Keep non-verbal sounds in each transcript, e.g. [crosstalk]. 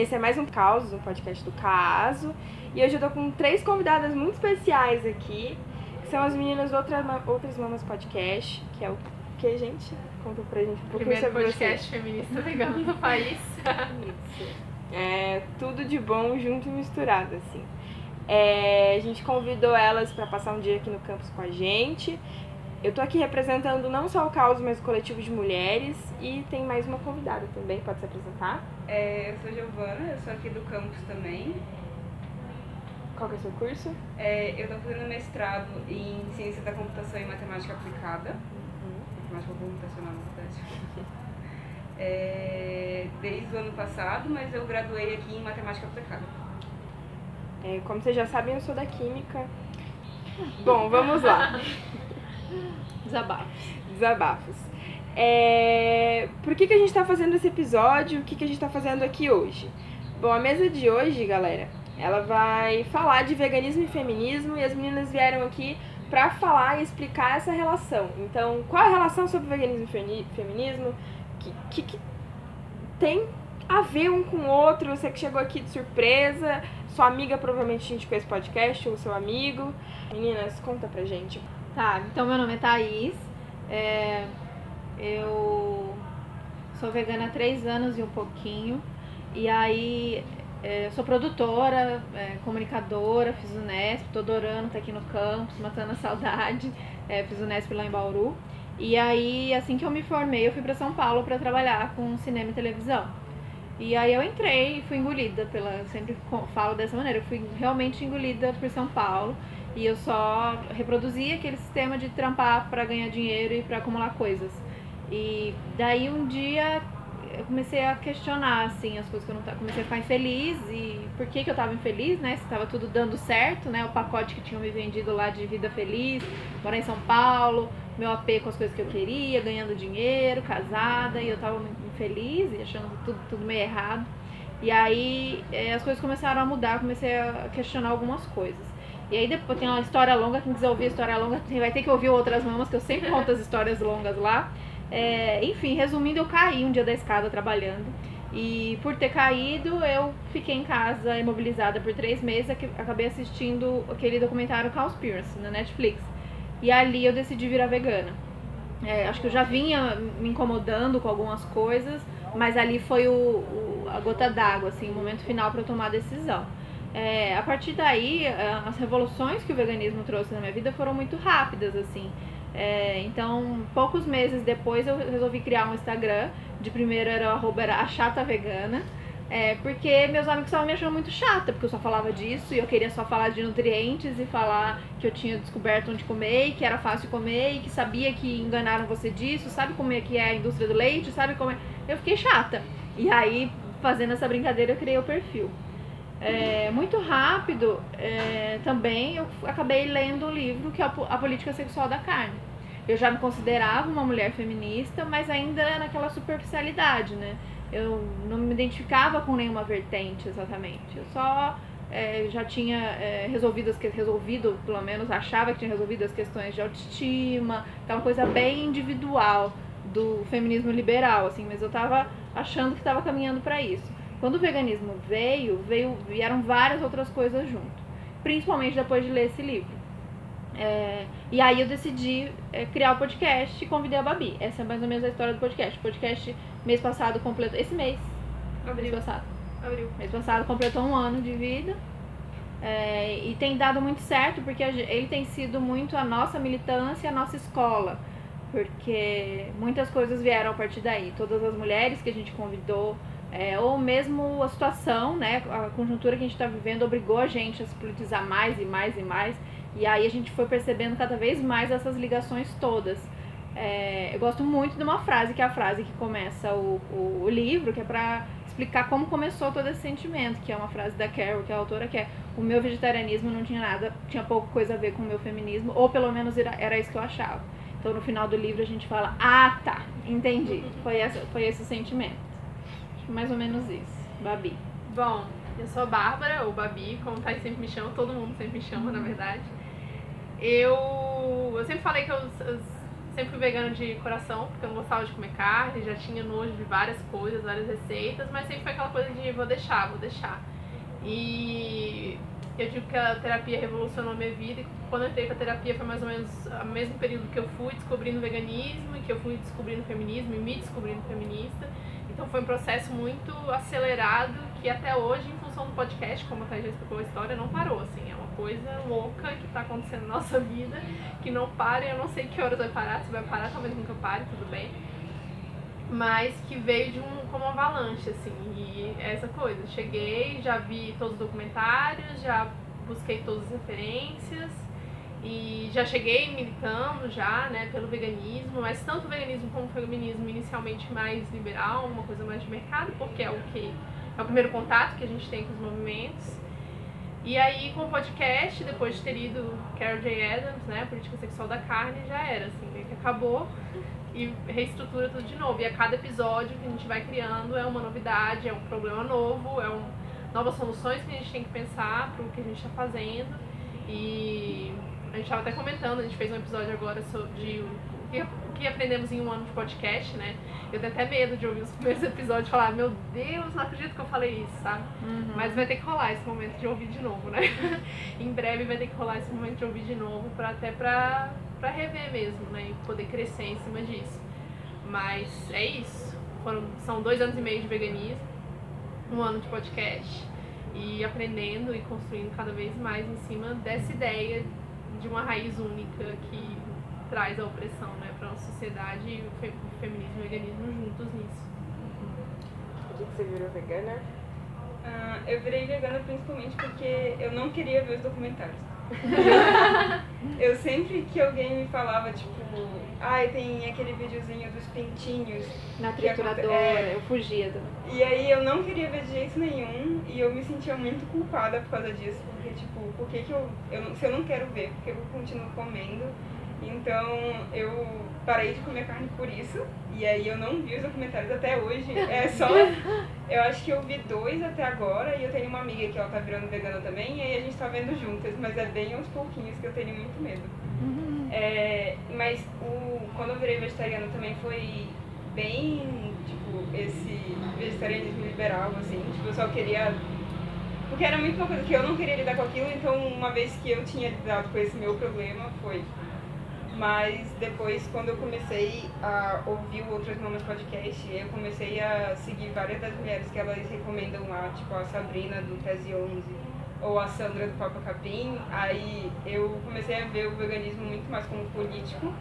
Esse é mais um caos, um podcast do Caso. E hoje eu tô com três convidadas muito especiais aqui, que são as meninas do Outra, Outras Mamas Podcast, que é o que, gente? Conta pra gente um pouquinho Primeiro sobre podcast vocês. feminista vegano do país. Isso. É tudo de bom junto e misturado, assim. É, a gente convidou elas para passar um dia aqui no campus com a gente. Eu tô aqui representando não só o Caos, mas o coletivo de mulheres. E tem mais uma convidada também, pode se apresentar? É, eu sou Giovana, eu sou aqui do campus também. Qual que é o seu curso? É, eu estou fazendo mestrado em Ciência da Computação e Matemática Aplicada. Matemática computacional, na verdade. [laughs] É, desde o ano passado, mas eu graduei aqui em Matemática Aplicada. É, como vocês já sabem, eu sou da Química. Bom, vamos lá. [laughs] Desabafos. Desabafos. É, por que, que a gente tá fazendo esse episódio? O que, que a gente tá fazendo aqui hoje? Bom, a mesa de hoje, galera, ela vai falar de veganismo e feminismo e as meninas vieram aqui pra falar e explicar essa relação. Então, qual a relação sobre veganismo e femi- feminismo? Que, que, que tem a ver um com o outro? Você que chegou aqui de surpresa, sua amiga provavelmente te indicou esse podcast, ou seu amigo. Meninas, conta pra gente. Tá, então meu nome é Thaís. É, eu sou vegana há três anos e um pouquinho. E aí é, sou produtora, é, comunicadora, fiz o Nesp, tô adorando estar aqui no campus, matando a saudade. É, fiz o Nesp lá em Bauru. E aí, assim que eu me formei, eu fui para São Paulo para trabalhar com cinema e televisão. E aí eu entrei e fui engolida pela. Sempre falo dessa maneira, eu fui realmente engolida por São Paulo. E eu só reproduzia aquele sistema de trampar para ganhar dinheiro e para acumular coisas. E daí um dia eu comecei a questionar assim as coisas que eu não tava, comecei a ficar infeliz e por que que eu tava infeliz, né? Se tava tudo dando certo, né? O pacote que tinham me vendido lá de vida feliz, morar em São Paulo, meu AP com as coisas que eu queria, ganhando dinheiro, casada, e eu tava muito infeliz e achando tudo, tudo meio errado. E aí eh, as coisas começaram a mudar, comecei a questionar algumas coisas. E aí depois tem uma história longa, quem quiser ouvir a história longa vai ter que ouvir outras mamas, que eu sempre conto as histórias longas lá. É, enfim, resumindo, eu caí um dia da escada trabalhando. E por ter caído, eu fiquei em casa imobilizada por três meses. ac- Acabei assistindo aquele documentário Cowspiracy na Netflix. E ali eu decidi virar vegana. É, acho que eu já vinha me incomodando com algumas coisas, mas ali foi o, o- a gota d'água, assim, o momento final para eu tomar a decisão. É, a partir daí, as revoluções que o veganismo trouxe na minha vida foram muito rápidas, assim. É, então, poucos meses depois, eu resolvi criar um Instagram. De primeiro era o a chata vegana. É, porque meus amigos estavam me achando muito chata, porque eu só falava disso e eu queria só falar de nutrientes e falar que eu tinha descoberto onde comer e que era fácil comer e que sabia que enganaram você disso, sabe como é que é a indústria do leite, sabe como é. Eu fiquei chata. E aí, fazendo essa brincadeira, eu criei o perfil. É, muito rápido, é, também eu acabei lendo o livro que é a Po- a Política Sexual da Carne. Eu já me considerava uma mulher feminista, mas ainda naquela superficialidade, né? Eu não me identificava com nenhuma vertente exatamente. Eu só é, já tinha é, resolvido, resolvido, pelo menos achava que tinha resolvido as questões de autoestima, aquela coisa bem individual do feminismo liberal, assim, mas eu tava achando que estava caminhando para isso. Quando o veganismo veio, veio, vieram várias outras coisas junto, principalmente depois de ler esse livro. É, e aí eu decidi é, criar o podcast e convidei a Babi. Essa é mais ou menos a história do podcast. O podcast mês passado completou. Esse mês. Mês passado. Abriu. Mês passado completou um ano de vida. É, e tem dado muito certo porque ele tem sido muito a nossa militância, a nossa escola. Porque muitas coisas vieram a partir daí. Todas as mulheres que a gente convidou, é, ou mesmo a situação, né, a conjuntura que a gente está vivendo obrigou a gente a se politizar mais e mais e mais. E aí a gente foi percebendo cada vez mais essas ligações todas. É, eu gosto muito de uma frase, que é a frase que começa o, o, o livro, que é para explicar como começou todo esse sentimento, que é uma frase da Carol, que é a autora, que é o meu vegetarianismo não tinha nada, tinha pouco coisa a ver com o meu feminismo, ou pelo menos era, era isso que eu achava. Então no final do livro a gente fala, ah tá, entendi. Foi, essa, foi esse o sentimento. Mais ou menos isso. Babi. Bom, eu sou a Bárbara, ou Babi, como o Thay sempre me chama, todo mundo sempre me chama, na verdade. Eu, eu sempre falei que eu, eu sempre fui vegana de coração, porque eu não gostava de comer carne, já tinha nojo de várias coisas, várias receitas, mas sempre foi aquela coisa de vou deixar, vou deixar. E eu digo que a terapia revolucionou a minha vida e quando eu entrei pra terapia foi mais ou menos o mesmo período que eu fui descobrindo o veganismo e que eu fui descobrindo o feminismo e me descobrindo feminista. Então foi um processo muito acelerado que até hoje, em função do podcast, como a Thay já explicou a história, não parou, assim, é uma coisa louca que está acontecendo na nossa vida, que não para, e eu não sei que horas vai parar, se vai parar, talvez nunca pare, tudo bem. Mas que veio de um, como uma avalanche, assim, e é essa coisa. Cheguei, já vi todos os documentários, já busquei todas as referências, e já cheguei militando já, né, pelo veganismo, mas tanto o veganismo como o feminismo inicialmente mais liberal, uma coisa mais de mercado, porque é o que é o primeiro contato que a gente tem com os movimentos. E aí com o podcast, depois de ter ido Carol J. Adams, né, Política Sexual da Carne, já era assim, meio que acabou e reestrutura tudo de novo. E a cada episódio que a gente vai criando é uma novidade, é um problema novo, é um novas soluções que a gente tem que pensar para o que a gente está fazendo. E a gente estava até comentando, a gente fez um episódio agora sobre o que, aprendemos em um ano de podcast, né? Eu tenho até medo de ouvir os [laughs] primeiros episódios e falar, meu Deus, não acredito que eu falei isso, sabe? Uhum. Mas vai ter que rolar esse momento de ouvir de novo, né? [laughs] em breve vai ter que rolar esse momento de ouvir de novo, pra, até pra, pra rever mesmo, né? E poder crescer em cima disso. Mas é isso. Foram, são dois anos e meio de veganismo, um ano de podcast e aprendendo e construindo cada vez mais em cima dessa ideia de uma raiz única que traz a opressão né, para a sociedade e o, fe o feminismo e o veganismo juntos nisso. Por que que você virou vegana? Ah, eu virei vegana principalmente porque eu não queria ver os documentários. [laughs] eu sempre que alguém me falava, tipo, ai, tem aquele videozinho dos pintinhos. Na trituradora, é, eu fugia do. E aí eu não queria ver de jeito nenhum e eu me sentia muito culpada por causa disso, porque tipo, por que, que eu, eu se eu não quero ver, porque eu continuo comendo. Então eu parei de comer carne por isso, e aí eu não vi os documentários até hoje. É só. [laughs] Eu acho que eu vi dois até agora, e eu tenho uma amiga que ela tá virando vegana também, e aí a gente tá vendo juntas, mas é bem aos pouquinhos que eu tenho muito medo. É, mas o, quando eu virei vegetariana também foi bem, tipo, esse vegetarianismo liberal, assim, tipo, eu só queria. Porque era muito uma coisa que eu não queria lidar com aquilo, então uma vez que eu tinha lidado com esse meu problema, foi. Mas depois, quando eu comecei a ouvir o Outras Mamas Podcast, eu comecei a seguir várias das mulheres que elas recomendam lá, tipo a Sabrina do Tese 11 ou a Sandra do Papa Capim, aí eu comecei a ver o veganismo muito mais como político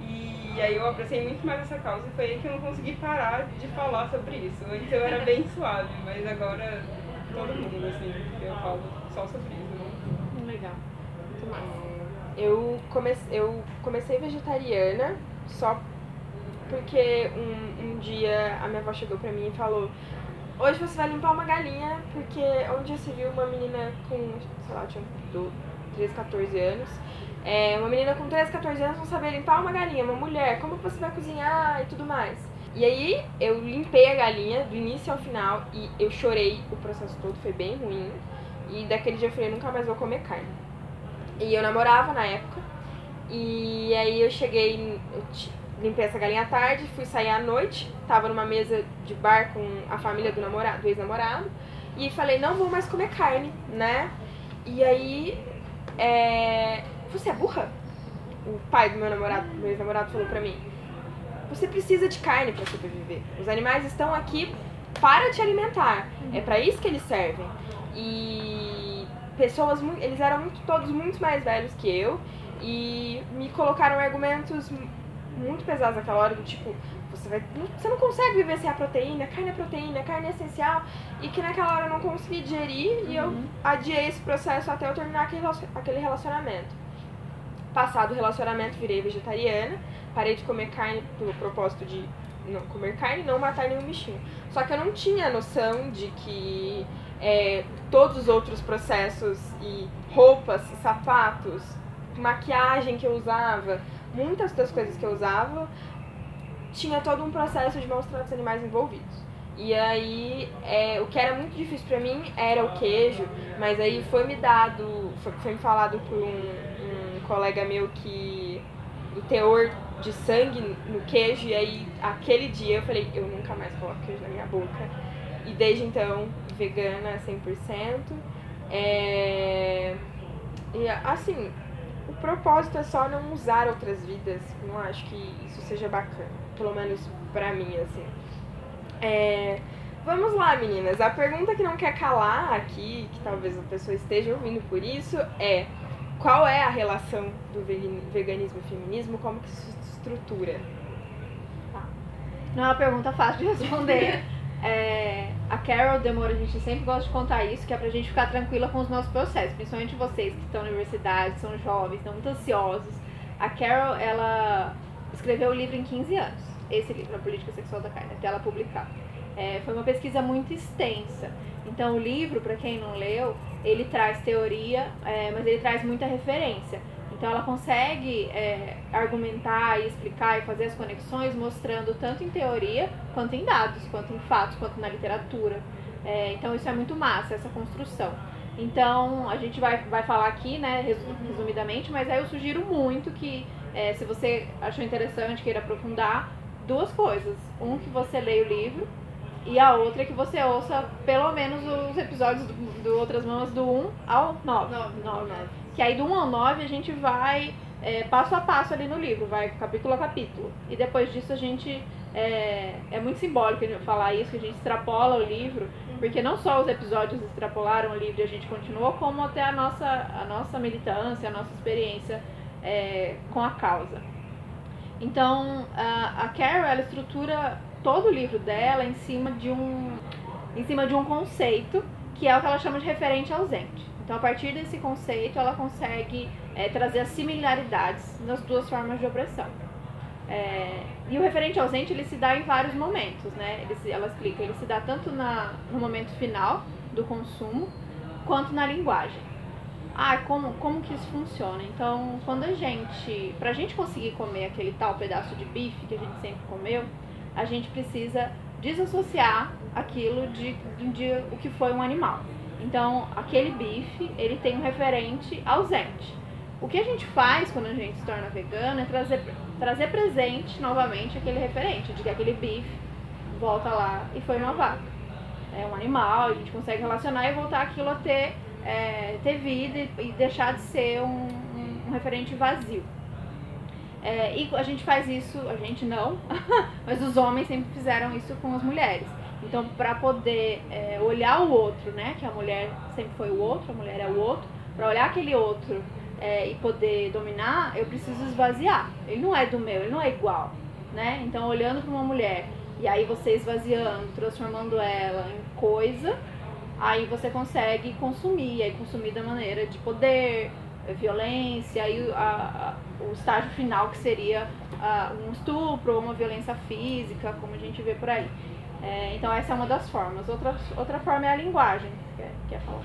e aí eu abracei muito mais essa causa e foi aí que eu não consegui parar de falar sobre isso. Antes eu era bem [laughs] suave, mas agora todo mundo, assim, eu falo só sobre isso. né? Legal. Muito massa. Eu, come eu comecei vegetariana só porque um, um dia a minha avó chegou pra mim e falou Hoje você vai limpar uma galinha, porque onde se viu uma menina com, sei lá, tinha do- 13, 14 anos. É, uma menina com 13, 14 anos não saber limpar uma galinha, uma mulher, como você vai cozinhar e tudo mais. E aí eu limpei a galinha do início ao final e eu chorei o processo todo, foi bem ruim. E daquele dia eu falei, nunca mais vou comer carne. E eu namorava na época. E aí eu cheguei, limpei essa galinha à tarde, fui sair à noite, tava numa mesa de bar com a família do namorado, do ex-namorado, e falei, não vou mais comer carne, né? E aí, é, você é burra? O pai do meu namorado, meu ex-namorado falou pra mim, você precisa de carne pra sobreviver. Os animais estão aqui para te alimentar. É pra isso que eles servem. E pessoas, eles eram muito, todos muito mais velhos que eu e me colocaram argumentos mu- muito pesados naquela hora, do tipo, você vai, não- você não consegue viver sem a proteína, carne é proteína, carne é essencial, e que naquela hora eu não consegui digerir e eu adiei esse processo até eu terminar aquele relacionamento. Passado o relacionamento, virei vegetariana, parei de comer carne pelo propósito de não comer carne e não matar nenhum bichinho. Só que eu não tinha noção de que é, todos os outros processos e roupas, sapatos, maquiagem que eu usava, muitas das coisas que eu usava, tinha todo um processo de maus tratos animais envolvidos. E aí, é, o que era muito difícil pra mim era o queijo, mas aí foi me dado, foi, foi me falado por um, um colega meu que do teor de sangue no queijo. E aí, aquele dia eu falei, eu nunca mais coloco queijo na minha boca. E desde então, vegana 100%. É... E assim, o propósito é só não usar outras vidas. Não acho que isso seja bacana. Pelo menos pra mim, assim. É... Vamos lá, meninas. A pergunta que não quer calar aqui, que talvez a pessoa esteja ouvindo por isso, é qual é a relação do veganismo e feminismo? Como que se estrutura? Tá. Não é uma pergunta fácil de responder. [laughs] É, a Carol demora, a gente sempre gosta de contar isso, que é pra gente ficar tranquila com os nossos processos, principalmente vocês que estão na universidade, são jovens, estão muito ansiosos. A Carol, ela escreveu o livro em 15 anos, esse livro, A Política Sexual da Carne, até ela publicar. É, foi uma pesquisa muito extensa. Então, o livro, para quem não leu, ele traz teoria, é, mas ele traz muita referência. Então ela consegue é, argumentar e explicar e fazer as conexões mostrando tanto em teoria, quanto em dados, quanto em fatos, quanto na literatura. É, então isso é muito massa, essa construção. Então a gente vai, vai falar aqui, né, resumidamente, mas aí eu sugiro muito que, é, se você achou interessante, queira aprofundar, duas coisas. Um, que você leia o livro, e a outra é que você ouça pelo menos os episódios do, do Outras Mamas do 1 ao 9. 9. 9. Que aí do 1 ao 9 a gente vai é, passo a passo ali no livro, vai capítulo a capítulo. E depois disso a gente. É, é muito simbólico falar isso, que a gente extrapola o livro, porque não só os episódios extrapolaram o livro e a gente continuou, como até a nossa, a nossa militância, a nossa experiência é, com a causa. Então, a, a Carol, ela estrutura todo o livro dela em cima de um, em cima de um conceito que é o que ela chama de referente ausente. Então, a partir desse conceito, ela consegue é, trazer as similaridades nas duas formas de opressão. É, e o referente ausente ele se dá em vários momentos, né? Ele se, ela explica, ele se dá tanto na, no momento final do consumo quanto na linguagem. Ah, como, como que isso funciona? Então, quando a gente, pra gente conseguir comer aquele tal pedaço de bife que a gente sempre comeu, a gente precisa desassociar aquilo de, de, de o que foi um animal. Então, aquele bife, ele tem um referente ausente. O que a gente faz quando a gente se torna vegano é trazer, trazer presente novamente aquele referente, de que aquele bife volta lá e foi uma vaca. É um animal, a gente consegue relacionar e voltar aquilo a ter, é, ter vida e deixar de ser um, um, um referente vazio. É, e a gente faz isso, a gente não, [laughs] mas os homens sempre fizeram isso com as mulheres. Então, para poder é, olhar o outro, né? Que a mulher sempre foi o outro, a mulher é o outro. Para olhar aquele outro é, e poder dominar, eu preciso esvaziar. Ele não é do meu, ele não é igual, né? Então, olhando para uma mulher e aí você esvaziando, transformando ela em coisa, aí você consegue consumir, aí consumir da maneira de poder, violência, aí a, a, o estágio final que seria a, um estupro uma violência física, como a gente vê por aí. É, então essa é uma das formas. Outra, outra forma é a linguagem. Quer, quer falar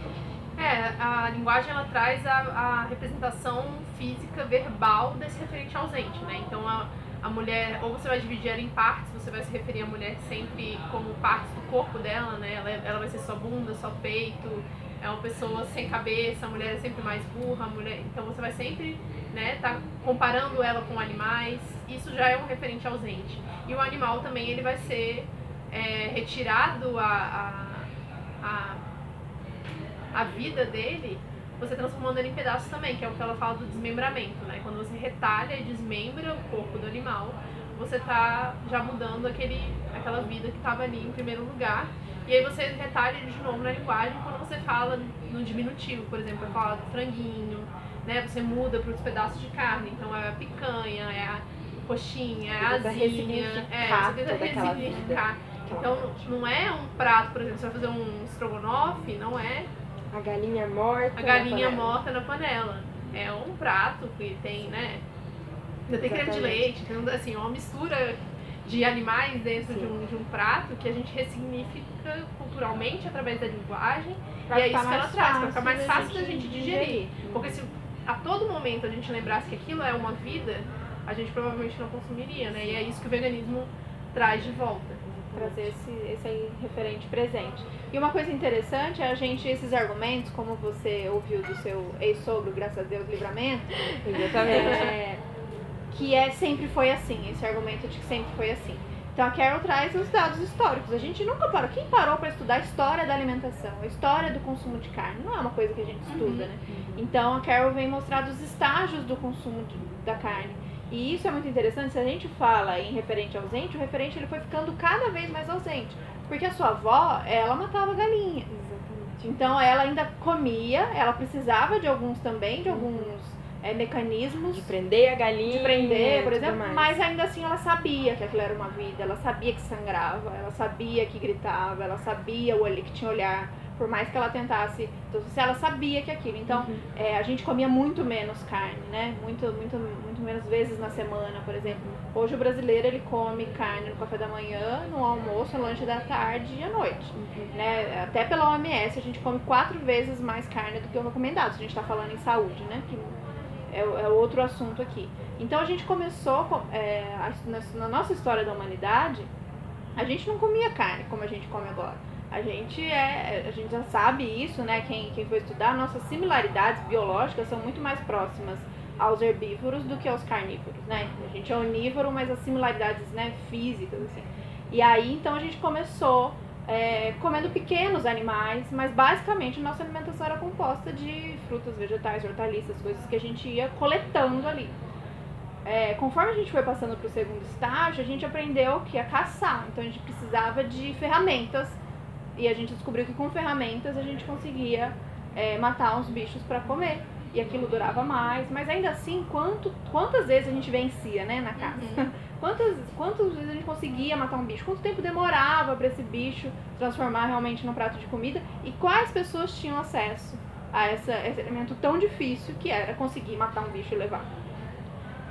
É, a linguagem ela traz a, a representação física verbal desse referente ausente, né? Então a, a mulher, ou você vai dividir ela em partes, você vai se referir à mulher sempre como partes do corpo dela, né? Ela, ela vai ser só bunda, só peito, é uma pessoa sem cabeça, a mulher é sempre mais burra, mulher, então você vai sempre, né, tá comparando ela com animais. Isso já é um referente ausente. E o animal também ele vai ser é, retirado a, a, a, a vida dele, você transformando ele em pedaços também, que é o que ela fala do desmembramento, né? Quando você retalha e desmembra o corpo do animal, você está já mudando aquele, aquela vida que estava ali em primeiro lugar. E aí você retalha ele de novo na linguagem quando você fala no diminutivo, por exemplo, para falar do franguinho, né? Você muda para os pedaços de carne, então é a picanha, é a coxinha, é a asinha, é, você tenta ressignificar. Então não é um prato, por exemplo, você vai fazer um estrogonofe, não é a galinha morta. A galinha na morta na panela. É um prato que tem, né? Ainda tem creme de leite, tem assim, uma mistura de animais dentro de um, de um prato que a gente ressignifica culturalmente através da linguagem. Pra e é isso que ela traz, para ficar mais fácil da gente digerir. Porque se a todo momento a gente lembrasse que aquilo é uma vida, a gente provavelmente não consumiria, né? E é isso que o veganismo traz de volta trazer esse, esse referente presente. E uma coisa interessante é a gente, esses argumentos, como você ouviu do seu ex-sogro, graças a Deus, livramento, [laughs] Exatamente. É, que é sempre foi assim, esse argumento de que sempre foi assim. Então a Carol traz os dados históricos. A gente nunca parou. Quem parou para estudar a história da alimentação, a história do consumo de carne? Não é uma coisa que a gente estuda, né? Então a Carol vem mostrar os estágios do consumo de, da carne. E isso é muito interessante. Se a gente fala em referente ausente, o referente ele foi ficando cada vez mais ausente. Porque a sua avó, ela matava galinha. Exatamente. Então ela ainda comia, ela precisava de alguns também, de alguns é, mecanismos De prender a galinha. de prender, por exemplo, mas ainda assim ela sabia que aquilo era uma vida, ela sabia que sangrava, ela sabia que gritava, ela sabia o olho que tinha olhar, por mais que ela tentasse, então, se ela sabia que aquilo. Então, Uhum. é, a gente comia muito menos carne, né? Muito, muito, muito menos vezes na semana, por exemplo. Hoje o brasileiro ele come carne no café da manhã, no almoço, no lanche da tarde e à noite. Uhum. Né? Até pela OMS a gente come quatro vezes mais carne do que o recomendado, se a gente está falando em saúde, né? Que é, é outro assunto aqui. Então a gente começou, com- é, na nossa história da humanidade, a gente não comia carne como a gente come agora. A gente é, a gente já sabe isso, né? Quem, quem foi estudar, nossas similaridades biológicas são muito mais próximas aos herbívoros do que aos carnívoros, né? A gente é onívoro, mas as similaridades, né, físicas, assim. E aí, então, a gente começou é, comendo pequenos animais, mas basicamente nossa alimentação era composta de frutas, vegetais, hortaliças, coisas que a gente ia coletando ali. É, conforme a gente foi passando para o segundo estágio, a gente aprendeu que ia caçar, então a gente precisava de ferramentas e a gente descobriu que com ferramentas a gente conseguia é, matar uns bichos para comer e aquilo durava mais, mas ainda assim, quanto, quantas vezes a gente vencia, né, na caça? [laughs] Quantas, quantas vezes a gente conseguia matar um bicho? Quanto tempo demorava para esse bicho transformar realmente num prato de comida? E quais pessoas tinham acesso a essa, esse elemento tão difícil que era conseguir matar um bicho e levar?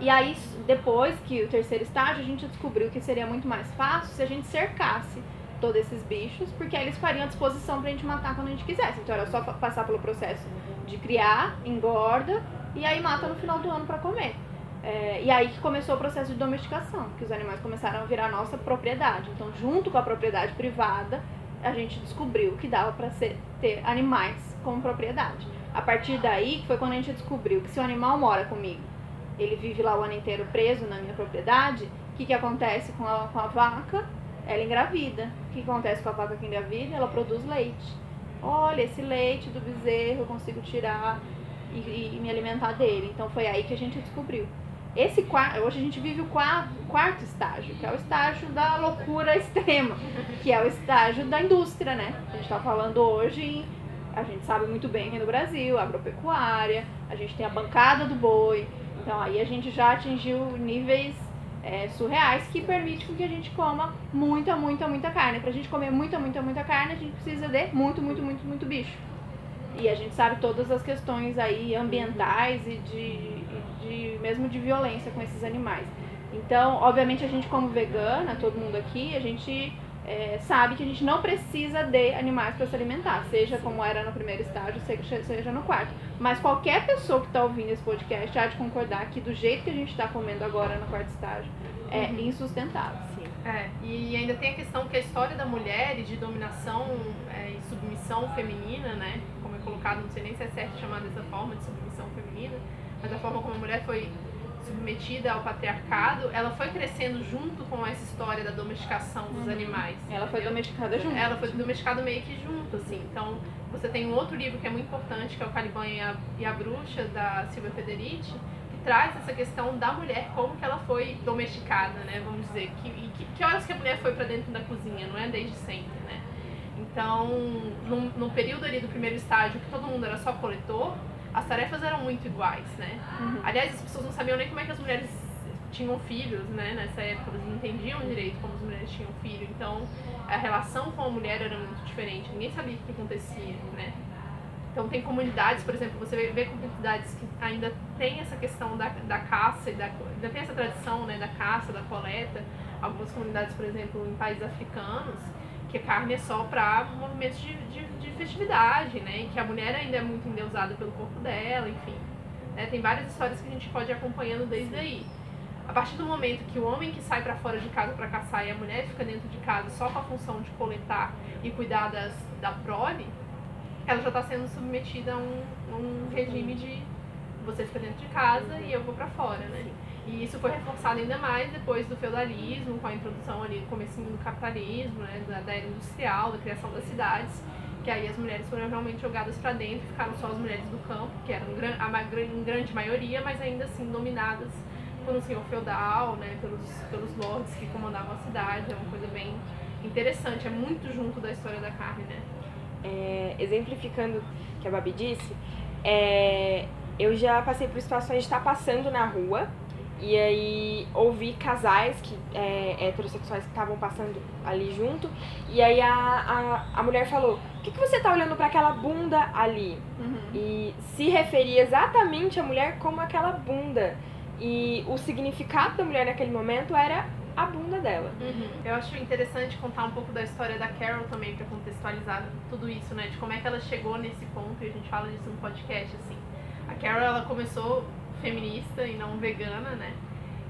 E aí, depois que o terceiro estágio, a gente descobriu que seria muito mais fácil se a gente cercasse todos esses bichos, porque aí eles fariam a disposição pra gente matar quando a gente quisesse. Então era só passar pelo processo de criar, engorda e aí mata no final do ano pra comer. É, e aí que começou o processo de domesticação, que os animais começaram a virar nossa propriedade. Então, junto com a propriedade privada, a gente descobriu que dava para ter animais como propriedade. A partir daí, foi quando a gente descobriu que se o animal mora comigo, ele vive lá o ano inteiro preso na minha propriedade, o que, que acontece com a, com a vaca? Ela engravida. O que, que acontece com a vaca que engravida? Ela produz leite. Olha, esse leite do bezerro eu consigo tirar e, e me alimentar dele. Então foi aí que a gente descobriu. Esse hoje a gente vive o quarto, quarto estágio, que é o estágio da loucura [laughs] extrema, que é o estágio da indústria, né? A gente está falando hoje, em- a gente sabe muito bem aqui no Brasil, agropecuária, a gente tem a bancada do boi, então aí a gente já atingiu níveis é, surreais que permite com que a gente coma muita, muita, muita carne. Pra gente comer muita, muita, muita carne, a gente precisa de muito, muito, muito, muito bicho. E a gente sabe todas as questões aí ambientais e de, e de mesmo de violência com esses animais. Então, obviamente, a gente como vegana, todo mundo aqui, a gente é, sabe que a gente não precisa de animais para se alimentar, seja como era no primeiro estágio, seja, no quarto. Mas qualquer pessoa que está ouvindo esse podcast há de concordar que do jeito que a gente está comendo agora no quarto estágio é insustentável. Sim. É, e ainda tem a questão que a história da mulher e de dominação é, e submissão feminina, né? Como é colocado, não sei nem se é certo chamar dessa forma de submissão feminina, mas a forma como a mulher foi submetida ao patriarcado, ela foi crescendo junto com essa história da domesticação dos animais. Ela foi entendeu? domesticada junto. Ela foi domesticada meio que junto, assim. Então, você tem um outro livro que é muito importante, que é o Caliban e a, e a Bruxa, da Silvia Federici, que traz essa questão da mulher, como que ela foi domesticada, né? Vamos dizer, que, que, que horas que a mulher foi para dentro da cozinha, não é desde sempre, né? Então, no, no período ali do primeiro estágio, que todo mundo era só coletor, as tarefas eram muito iguais, né? Uhum. Aliás, as pessoas não sabiam nem como é que as mulheres tinham filhos, né? Nessa época, eles não entendiam direito como as mulheres tinham filho. Então, a relação com a mulher era muito diferente. Ninguém sabia o que acontecia, né? Então, tem comunidades, por exemplo, você vê- comunidades que ainda tem essa questão da, da caça, e da, ainda tem essa tradição né, da caça, da coleta. Algumas comunidades, por exemplo, em países africanos, que a carne é só para movimentos de, de festividade, né? E que a mulher ainda é muito endeusada pelo corpo dela, enfim. né, Tem várias histórias que a gente pode ir acompanhando desde aí. A partir do momento que o homem que sai para fora de casa para caçar e a mulher fica dentro de casa só com a função de coletar e cuidar das, da prole, ela já está sendo submetida a um, um regime de você fica dentro de casa e eu vou para fora, né? E isso foi reforçado ainda mais depois do feudalismo, com a introdução ali, comecinho do capitalismo, né, da, da era industrial, da criação das cidades, que aí as mulheres foram realmente jogadas para dentro, ficaram só as mulheres do campo, que eram a grande maioria, mas ainda assim dominadas por um senhor feudal, né, pelos, pelos lords que comandavam a cidade, é uma coisa bem interessante, é muito junto da história da carne, né. É, exemplificando o que a Babi disse, é, eu já passei por situações de estar passando na rua e aí ouvi casais que é, heterossexuais que estavam passando ali junto. E aí a, a, a mulher falou, o que, que você tá olhando para aquela bunda ali? Uhum. E se referia exatamente a mulher como aquela bunda. E o significado da mulher naquele momento era a bunda dela. Uhum. Eu acho interessante contar um pouco da história da Carol também, para contextualizar tudo isso, né? De como é que ela chegou nesse ponto, e a gente fala disso no podcast, assim. A Carol, ela começou feminista e não vegana, né?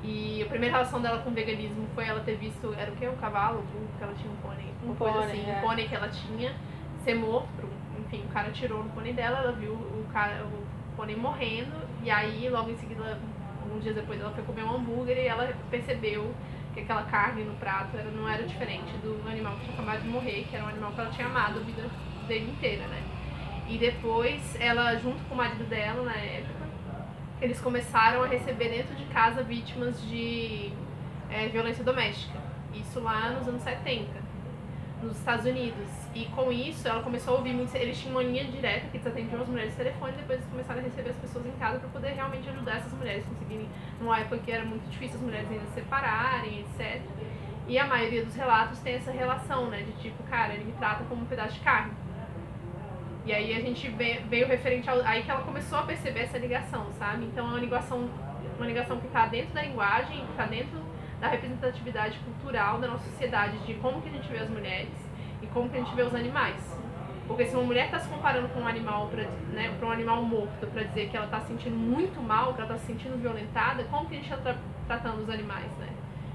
E a primeira relação dela com o veganismo foi ela ter visto, era o que? Um cavalo? Um, que ela tinha um pônei. Uma um coisa pônei, assim, é. um pônei que ela tinha ser morto. Enfim, o cara tirou no pônei dela, ela viu o, cara, o pônei morrendo. E aí, logo em seguida, alguns dias depois, ela foi comer um hambúrguer e ela percebeu que aquela carne no prato era, não era diferente do animal que tinha acabado de morrer, que era um animal que ela tinha amado a vida dele inteira, né? E depois, ela, junto com o marido dela, na época, eles começaram a receber dentro de casa vítimas de é, violência doméstica. Isso lá nos anos 70, nos Estados Unidos. E com isso, ela começou a ouvir muito. Eles tinham uma linha direta que eles atendiam as mulheres de telefone e depois eles começaram a receber as pessoas em casa para poder realmente ajudar essas mulheres conseguirem. Numa época que era muito difícil as mulheres ainda se separarem, etc. E a maioria dos relatos tem essa relação, né? De tipo, cara, ele me trata como um pedaço de carne e aí a gente veio referente ao. Aí que ela começou a perceber essa ligação, sabe? Então é uma ligação, uma ligação que está dentro da linguagem, que está dentro da representatividade cultural da nossa sociedade, de como que a gente vê as mulheres e como que a gente vê os animais. Porque se uma mulher está se comparando com um animal para né, um animal morto para dizer que ela está se sentindo muito mal, que ela está se sentindo violentada, como que a gente está tra tratando os animais, né?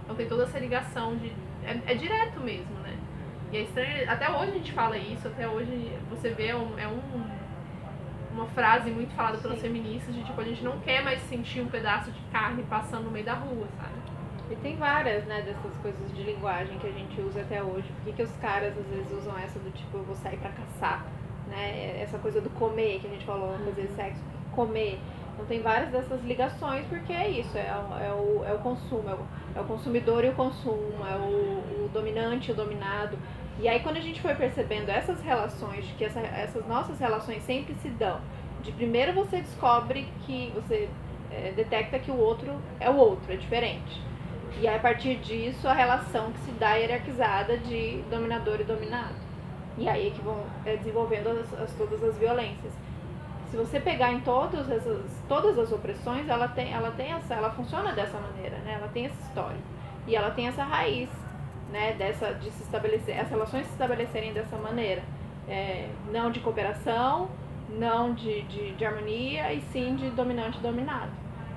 Então tem toda essa ligação de é, é direto mesmo? E é estranho, até hoje a gente fala isso, até hoje você vê, é, um, é um, uma frase muito falada pelas Sim. feministas de tipo, a gente não quer mais sentir um pedaço de carne passando no meio da rua, sabe? E tem várias, né, dessas coisas de linguagem que a gente usa até hoje. Por que, que os caras às vezes usam essa do tipo, eu vou sair pra caçar, né? Essa coisa do comer que a gente falou, fazer sexo, comer. Então tem várias dessas ligações porque é isso, é, é, o, é o consumo, é o, é o consumidor e o consumo, é o, o dominante e o dominado. E aí quando a gente foi percebendo essas relações, que essa, essas nossas relações sempre se dão, de primeiro você descobre que você é, detecta que o outro é o outro, é diferente. E aí, a partir disso a relação que se dá é hierarquizada de dominador e dominado. E aí é que vão é, desenvolvendo as, as, todas as violências. Se você pegar em todas essas, todas as opressões, ela tem, ela tem essa, ela funciona dessa maneira, né? Ela tem essa história. E ela tem essa raiz né, dessa, de se estabelecer, as relações se estabelecerem dessa maneira. É, não de cooperação, não de, de, de harmonia, e sim de dominante e dominado.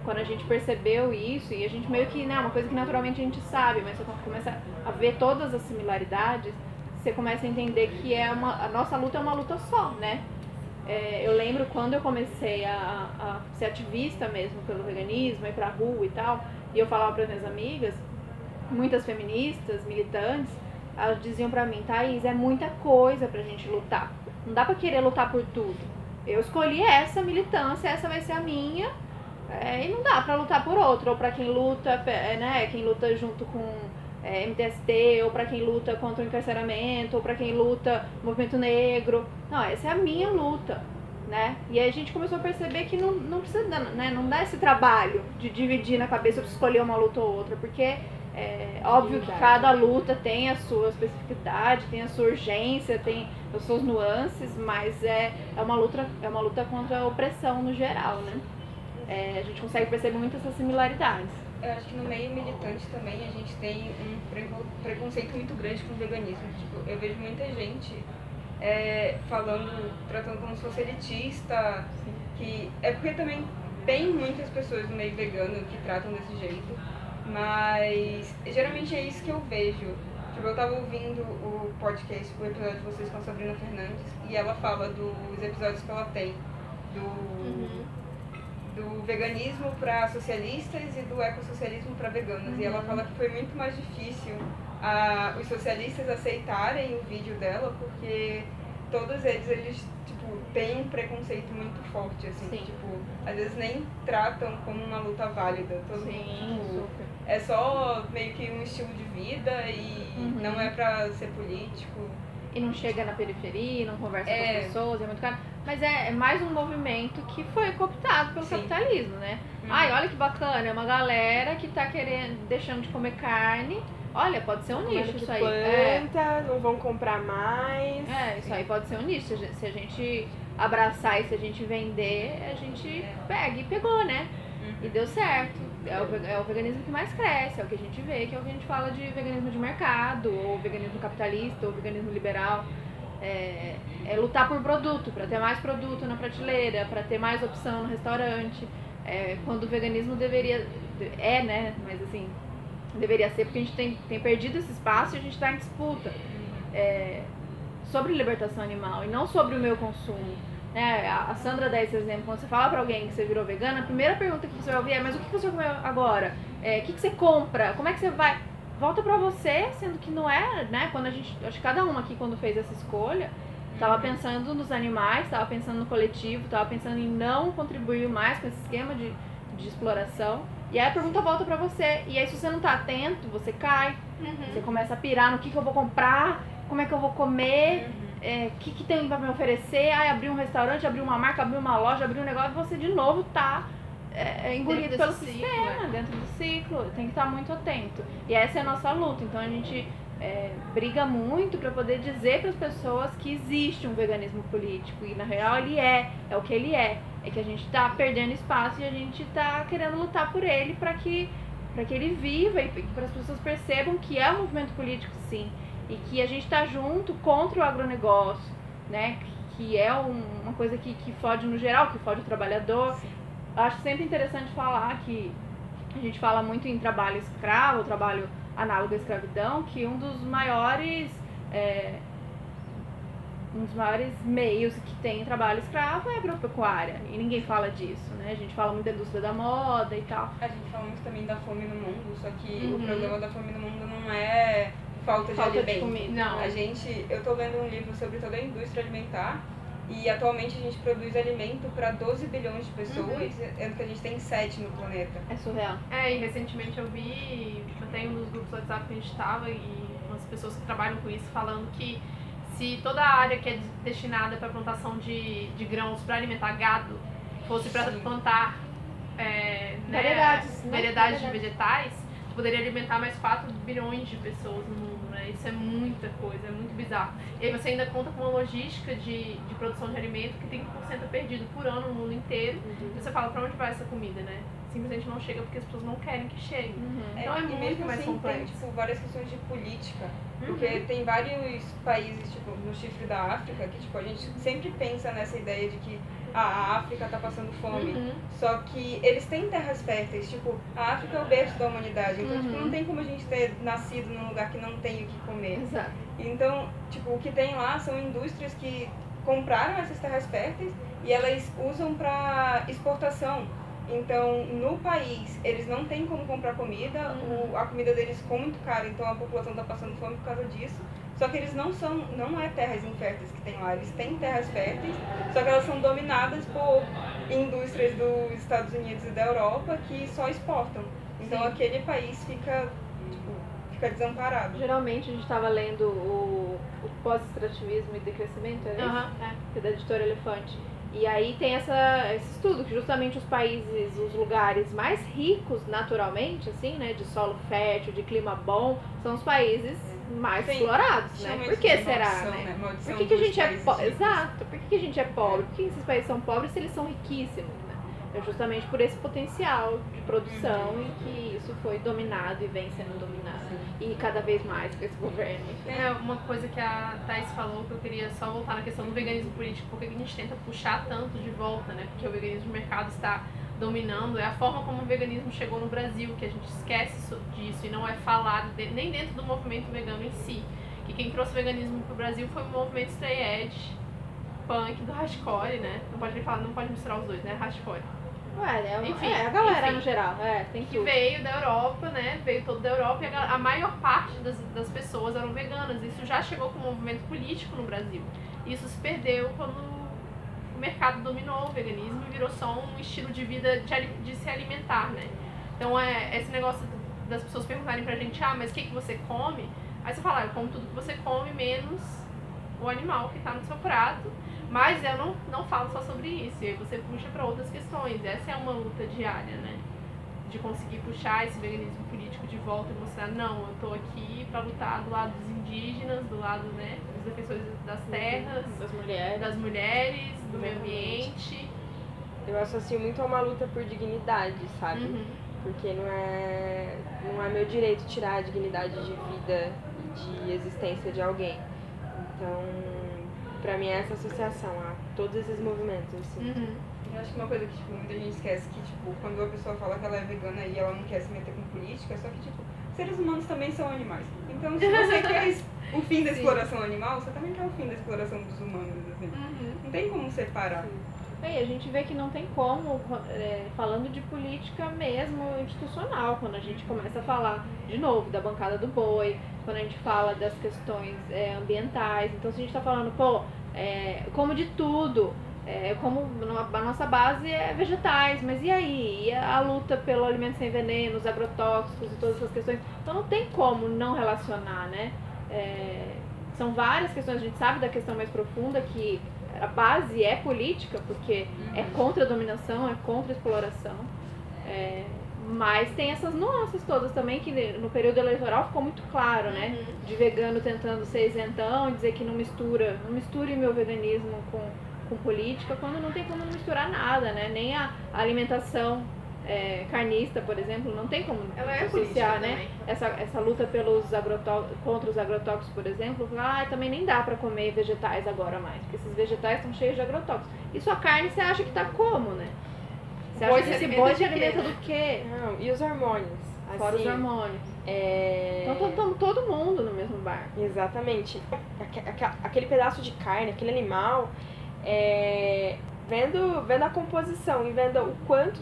Quando a gente percebeu isso, e a gente meio que, né, uma coisa que naturalmente a gente sabe, mas você começa a ver todas as similaridades, você começa a entender que é uma, a nossa luta é uma luta só, né? É, eu lembro quando eu comecei a, a ser ativista mesmo pelo veganismo, ir pra rua e tal, e eu falava para minhas amigas, muitas feministas, militantes, elas diziam para mim, Thaís, é muita coisa pra gente lutar. Não dá pra querer lutar por tudo. Eu escolhi essa militância, essa vai ser a minha, é, e não dá pra lutar por outra. Ou pra quem luta, é, né, quem luta junto com é, MTST, ou para quem luta contra o encarceramento, ou para quem luta movimento negro. Não, essa é a minha luta. Né? E aí a gente começou a perceber que não, não precisa, né? não dá esse trabalho de dividir na cabeça de escolher uma luta ou outra, porque é óbvio que cada luta tem a sua especificidade, tem a sua urgência, tem as suas nuances, mas é, é, uma, luta, é uma luta contra a opressão no geral, né? É, a gente consegue perceber muitas essas similaridades. Eu acho que no meio militante também a gente tem um preconceito muito grande com o veganismo. Tipo, eu vejo muita gente é, falando, tratando como se fosse elitista, que é porque também tem muitas pessoas no meio vegano que tratam desse jeito mas geralmente é isso que eu vejo. Tipo, eu tava ouvindo o podcast, o episódio de vocês com a Sabrina Fernandes, e ela fala dos episódios que ela tem. Do. Uhum. do veganismo para socialistas e do ecossocialismo para veganos. Uhum. E ela fala que foi muito mais difícil a, os socialistas aceitarem o vídeo dela, porque todos eles, eles tipo, têm um preconceito muito forte, assim. Sim. Tipo, às vezes nem tratam como uma luta válida. Todo Sim, mundo, tipo, super. É só meio que um estilo de vida e Uhum. não é pra ser político. E não chega na periferia, não conversa com É. as pessoas, é muito caro. Mas é, é mais um movimento que foi cooptado pelo Sim. capitalismo, né? Uhum. Ai, olha que bacana, é uma galera que tá querendo, deixando de comer carne. Olha, pode ser um nicho isso aí. É, planta, não vão comprar mais. é, isso aí pode ser um nicho. Se a gente- Se a gente abraçar e se a gente vender, a gente pega. E pegou, né? E deu certo. É o, é o veganismo que mais cresce, é o que a gente vê, que é o que a gente fala de veganismo de mercado, ou veganismo capitalista, ou veganismo liberal. É, é lutar por produto, para ter mais produto na prateleira, para ter mais opção no restaurante. É, quando o veganismo deveria. É, né? Mas assim, deveria ser porque a gente tem, tem perdido esse espaço e a gente está em disputa é, sobre libertação animal e não sobre o meu consumo. Né? A Sandra dá esse exemplo. Quando você fala pra alguém que você virou vegana, a primeira pergunta que você vai ouvir é: Mas o que você comeu agora? É, o que, você compra? Como é que você vai? Volta pra você, sendo que não é, né? Quando a gente. Acho que cada uma aqui, quando fez essa escolha, tava pensando nos animais, tava pensando no coletivo, tava pensando em não contribuir mais com esse esquema de, de exploração. E aí a pergunta volta pra você. E aí, se você não tá atento, você cai. Você começa a pirar no que, que eu vou comprar, como é que eu vou comer, é, o que, que tem pra me oferecer. Ai, abrir um restaurante, abrir uma marca, abrir uma loja, abrir um negócio, você de novo tá é, é, engolido pelo sistema, ciclo, dentro do ciclo. Tem que estar muito atento. E essa é a nossa luta. Então a gente é, briga muito pra poder dizer para as pessoas que existe um veganismo político. E na real ele é, é o que ele é. É que a gente tá perdendo espaço e a gente tá querendo lutar por ele para que para que ele viva e para as pessoas percebam que é um movimento político sim e que a gente está junto contra o agronegócio, né? Que é um- uma coisa que, que fode no geral, que fode o trabalhador. Acho sempre interessante falar que a gente fala muito em trabalho escravo, trabalho análogo à escravidão, que um dos maiores é, um dos maiores meios que tem trabalho escravo é a agropecuária. E ninguém fala disso, né? A gente fala muito da indústria da moda e tal. A gente fala muito também da fome no mundo, só que Uhum. o problema da fome no mundo não é falta de Falta de alimento. comida. Não. A gente, eu tô lendo um livro sobre toda a indústria alimentar e atualmente a gente produz alimento para 12 bilhões de pessoas, Uhum. sendo que a gente tem 7 no planeta. É surreal. É, e recentemente eu vi, até em um dos grupos do WhatsApp que a gente estava, e umas pessoas que trabalham com isso falando que se toda a área que é des- destinada para plantação de, de grãos para alimentar gado fosse para plantar é, né, Variedades, né? variedades de Variedades. vegetais, poderia alimentar mais 4 bilhões de pessoas no mundo? Isso é muita coisa, é muito bizarro. E aí você ainda conta com uma logística de, de produção de alimento que 30% é perdido por ano no mundo inteiro. E você fala, para onde vai essa comida, né? Simplesmente não chega porque as pessoas não querem que chegue. Então é e muito mesmo mais assim complexo. tem tipo, várias questões de política. Uhum. Porque tem vários países, tipo, no chifre da África, que tipo, a gente sempre pensa nessa ideia de que ah, a África tá passando fome. Uhum. Só que eles têm terras férteis, tipo, a África é o berço da humanidade. Então, tipo, Uhum. não tem como a gente ter nascido num lugar que não tem o que comer. Exato. Então, tipo, o que tem lá são indústrias que compraram essas terras férteis e elas usam para exportação. Então, no país, eles não têm como comprar comida, Uhum. o- a comida deles ficou muito cara, então a população está passando fome por causa disso. Só que eles não são, não é terras inférteis que tem lá, eles têm terras férteis, só que elas são dominadas por indústrias dos Estados Unidos e da Europa que só exportam. Então Sim. aquele país fica, tipo, fica desamparado. Geralmente a gente estava lendo o, o pós-extrativismo e decrescimento, é isso? Aham, é. que é da editora Elefante. E aí tem essa, esse estudo que justamente os países, os lugares mais ricos naturalmente, assim, né, de solo fértil, de clima bom, são os países mais Sim. explorados, né? Por que será, maldição, né? Maldição Por que, que a gente é pobre? Exato. Por que, que a gente é pobre? Por que esses países são pobres se eles são riquíssimos, né? É justamente por esse potencial de produção Uhum. e que isso foi dominado e vem sendo dominado. E cada vez mais com esse governo. É, uma coisa que a Thais falou que eu queria só voltar na questão do veganismo político, porque a gente tenta puxar tanto de volta, né? Porque o veganismo de mercado está dominando, é a forma como o veganismo chegou no Brasil, que a gente esquece isso- disso e não é falado de- nem dentro do movimento vegano em si. Que quem trouxe o veganismo pro Brasil foi o movimento Stray Edge, punk, do hardcore, né? Não pode falar, não pode misturar os dois, né? Hardcore. Ué, é, Enfim, é a galera enfim. no geral. É, tem que veio da Europa, né? Veio todo da Europa e a, a maior parte das, das pessoas eram veganas. Isso já chegou como um movimento político no Brasil. Isso se perdeu quando o mercado dominou o veganismo e virou só um estilo de vida de, de se alimentar, né? Então é esse negócio das pessoas perguntarem pra gente, ah, mas o que, que você come? Aí você fala, ah, eu como tudo que você come, menos o animal que tá no seu prato. Mas eu não, não falo só sobre isso, e aí você puxa para outras questões. Essa é uma luta diária, né? De conseguir puxar esse veganismo político de volta e mostrar, não, eu tô aqui para lutar do lado dos indígenas, do lado, né, dos defensores das terras, Das mulheres. das mulheres, do meio ambiente. Eu associo muito a uma luta por dignidade, sabe? Uhum. Porque não é, não é meu direito tirar a dignidade de vida e de existência de alguém. Então, pra mim é essa associação a todos esses movimentos, assim. Uhum. Eu acho que uma coisa que tipo, muita gente esquece que, tipo, quando a pessoa fala que ela é vegana e ela não quer se meter com política, só que, tipo, seres humanos também são animais. Então, se você quer [laughs] o fim da Sim. exploração animal, você também quer o fim da exploração dos humanos, assim. Uhum. Não tem como separar. É, e a gente vê que não tem como, é, falando de política mesmo institucional, quando a gente começa a falar, de novo, da bancada do boi, quando a gente fala das questões é, ambientais. Então, se a gente está falando, pô, é, como de tudo, é, como, a nossa base é vegetais, mas e aí? E a luta pelo alimento sem veneno, os agrotóxicos e todas essas questões? Então, não tem como não relacionar, né? É, são várias questões, a gente sabe da questão mais profunda que a base é política, porque é contra a dominação, é contra a exploração. É, mas tem essas nuances todas também que no período eleitoral ficou muito claro, né? De vegano tentando ser isentão, dizer que não mistura, não misture meu veganismo com, com política, quando não tem como misturar nada, né? Nem a alimentação é, carnista, por exemplo, não tem como Ela é associar, política né? também. essa, essa luta pelos contra os agrotóxicos, por exemplo, ah, também nem dá pra comer vegetais agora mais, porque esses vegetais estão cheios de agrotóxicos. E sua carne você acha que tá como, né? Boi esse boi se alimenta do quê? Não, e os hormônios? Fora os Assim, hormônios. é... Então estamos todo mundo no mesmo barco. Exatamente. Aque- aque- Aquele pedaço de carne, aquele animal, é, vendo, vendo a composição e vendo o quanto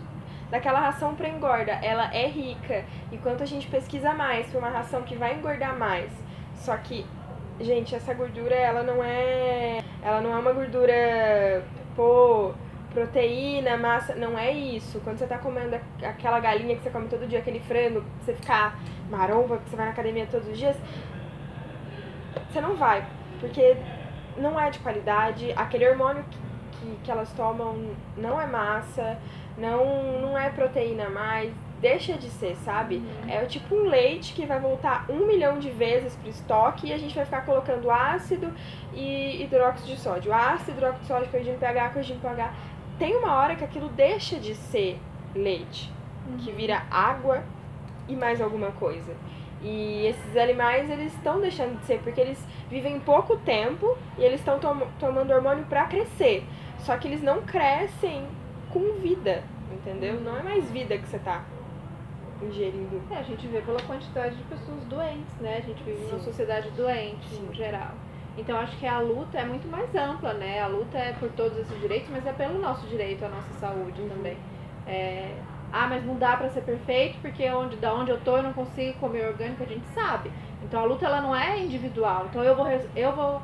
daquela ração para engorda, ela é rica. E quanto a gente pesquisa mais por uma ração que vai engordar mais. Só que, gente, essa gordura, ela não é. Ela não é uma gordura, pô, proteína, massa. Não é isso. Quando você tá comendo aquela galinha que você come todo dia, aquele frango, pra você ficar maromba, que você vai na academia todos os dias, você não vai, porque não é de qualidade, aquele hormônio que, que, que elas tomam não é massa, não, não é proteína mais, deixa de ser, sabe? É tipo um leite que vai voltar um milhão de vezes pro estoque e a gente vai ficar colocando ácido e hidróxido de sódio. Ácido, hidróxido de sódio, corrigindo pH, corrigindo pH. Tem uma hora que aquilo deixa de ser leite, que vira água e mais alguma coisa. E esses animais, eles estão deixando de ser, porque eles vivem pouco tempo e eles estão tom- tomando hormônio pra crescer. Só que eles não crescem com vida, entendeu? Não é mais vida que você tá ingerindo. É, a gente vê pela quantidade de pessoas doentes, né? A gente vive numa Sim. sociedade doente, Sim. no geral. Então acho que a luta é muito mais ampla, né? A luta é por todos esses direitos, mas é pelo nosso direito à nossa saúde Uhum. também. É, Ah, mas não dá pra ser perfeito porque onde, da onde eu tô eu não consigo comer orgânico, a gente sabe. Então a luta ela não é individual. Então eu vou, eu vou,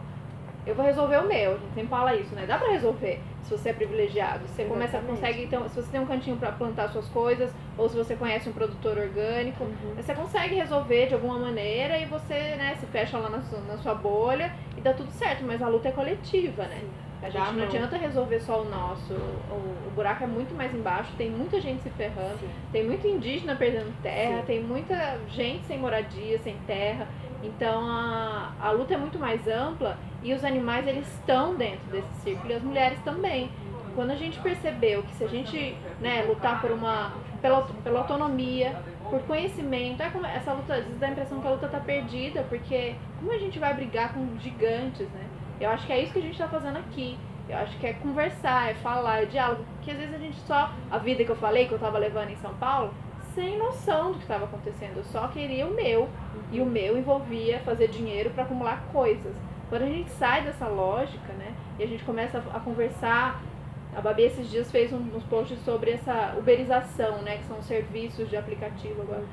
eu vou resolver o meu. A gente sempre fala isso, né? Dá pra resolver se você é privilegiado. Você começa, Exatamente. consegue, então, se você tem um cantinho pra plantar suas coisas, ou se você conhece um produtor orgânico, Uhum. você consegue resolver de alguma maneira e você, né, se fecha lá na sua, na sua bolha e dá tudo certo, mas a luta é coletiva, né? A gente não não. adianta resolver só o nosso. O, o buraco é muito mais embaixo, tem muita gente se ferrando, Sim. tem muito indígena perdendo terra, Sim. tem muita gente sem moradia, sem terra. Então a, a luta é muito mais ampla e os animais eles estão dentro desse círculo e as mulheres também. Quando a gente percebeu que se a gente né, lutar por uma pela, pela autonomia, por conhecimento, é essa luta, às vezes dá a impressão que a luta está perdida, porque como a gente vai brigar com gigantes, né? Eu acho que é isso que a gente está fazendo aqui. Eu acho que é conversar, é falar, é diálogo. Porque às vezes a gente só. A vida que eu falei, que eu tava levando em São Paulo, sem noção do que estava acontecendo. Eu só queria o meu. E o meu envolvia fazer dinheiro para acumular coisas. Quando a gente sai dessa lógica, né? E a gente começa a, a conversar A Babi esses dias fez um- uns posts sobre essa uberização, né? Que são serviços de aplicativo agora.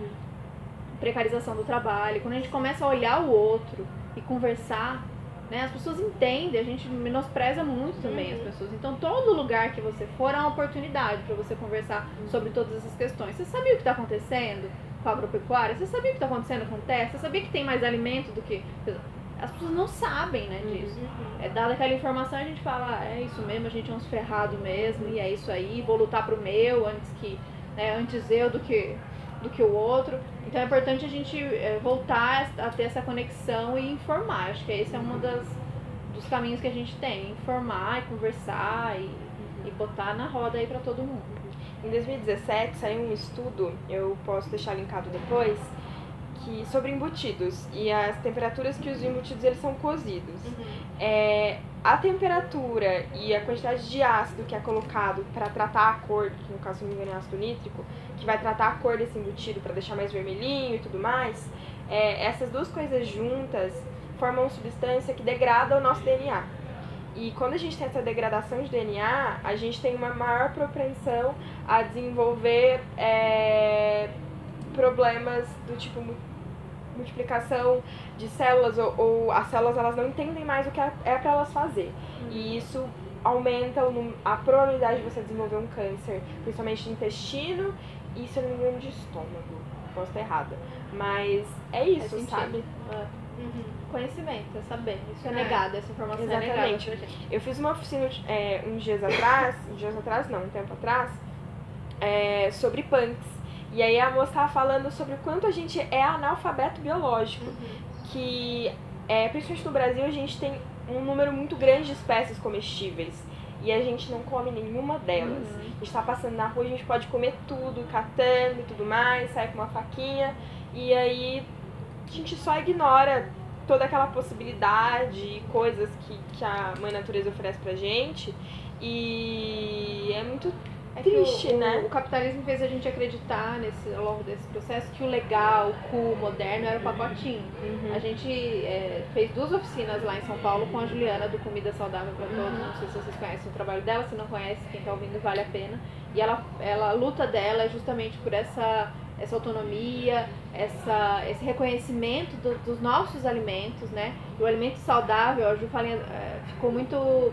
Precarização do trabalho. Quando a gente começa a olhar o outro e conversar, né? As pessoas entendem, a gente menospreza muito também as pessoas. Então todo lugar que você for é uma oportunidade para você conversar sobre todas essas questões. Você sabia o que está acontecendo com a agropecuária? Você sabia o que está acontecendo com o teste? Você sabia que tem mais alimento do que. As pessoas não sabem, né, disso. É dada aquela informação, a gente fala, ah, é isso mesmo, a gente é uns ferrados mesmo, e é isso aí, vou lutar pro meu antes que, né, antes eu do que do que o outro. Então é importante a gente é, voltar a ter essa conexão e informar. Acho que esse é um das, dos caminhos que a gente tem, informar e conversar e, e botar na roda aí para todo mundo. Em 2017 saiu um estudo, eu posso deixar linkado depois, que sobre embutidos e as temperaturas que os embutidos eles são cozidos. É, a temperatura e a quantidade de ácido que é colocado para tratar a cor, que no caso me engano é ácido nítrico, que vai tratar a cor desse embutido para deixar mais vermelhinho e tudo mais, é, essas duas coisas juntas formam uma substância que degrada o nosso DNA. E quando a gente tem essa degradação de DNA, a gente tem uma maior propensão a desenvolver é, problemas do tipo mu- multiplicação de células ou, ou as células elas não entendem mais o que é para elas fazer. E isso aumenta a probabilidade de você desenvolver um câncer, principalmente de intestino se eu não me engano, de estômago. Posso estar errada. Mas é isso, sentido. sabe? Conhecimento, é saber. Isso é, É. negado, essa informação é negada Exatamente. pra gente. Eu fiz uma oficina é, uns dias atrás, uns dias atrás não, um tempo atrás, é, sobre punks. E aí a moça tava falando sobre o quanto a gente é analfabeto biológico. Que, é, principalmente no Brasil, a gente tem um número muito grande de espécies comestíveis. E a gente não come nenhuma delas. A gente tá passando na rua, a gente pode comer tudo, catando e tudo mais, sai com uma faquinha. E aí a gente só ignora toda aquela possibilidade e coisas que, que a mãe natureza oferece pra gente. E é muito É Triste, o, né? O, capitalismo fez a gente acreditar nesse, ao longo desse processo que o legal, o cool, o moderno era o pacotinho. A gente é, fez duas oficinas lá em São Paulo com a Juliana do Comida Saudável para Todos. Não sei se vocês conhecem o trabalho dela, se não conhece, quem está ouvindo vale a pena. E ela, ela a luta dela é justamente por essa, essa autonomia, essa, esse reconhecimento do- dos nossos alimentos, né? E o alimento saudável, a Ju fala, é, ficou muito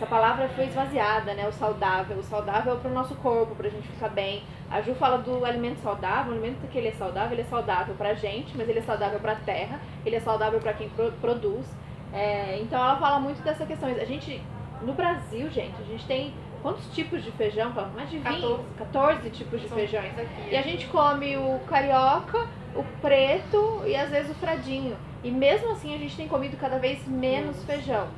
essa palavra foi esvaziada, né? O saudável. O saudável é para o nosso corpo, para a gente ficar bem. A Ju fala do alimento saudável. O alimento que ele é saudável, ele é saudável para a gente, mas ele é saudável para a terra. Ele é saudável para quem pro- produz. É, então ela fala muito dessa questão. A gente, no Brasil, gente, a gente tem quantos tipos de feijão? Mais de 20, 14. 14 tipos de São feijões. aqui. E a gente come o carioca, o preto e às vezes o fradinho. E mesmo assim a gente tem comido cada vez menos feijão.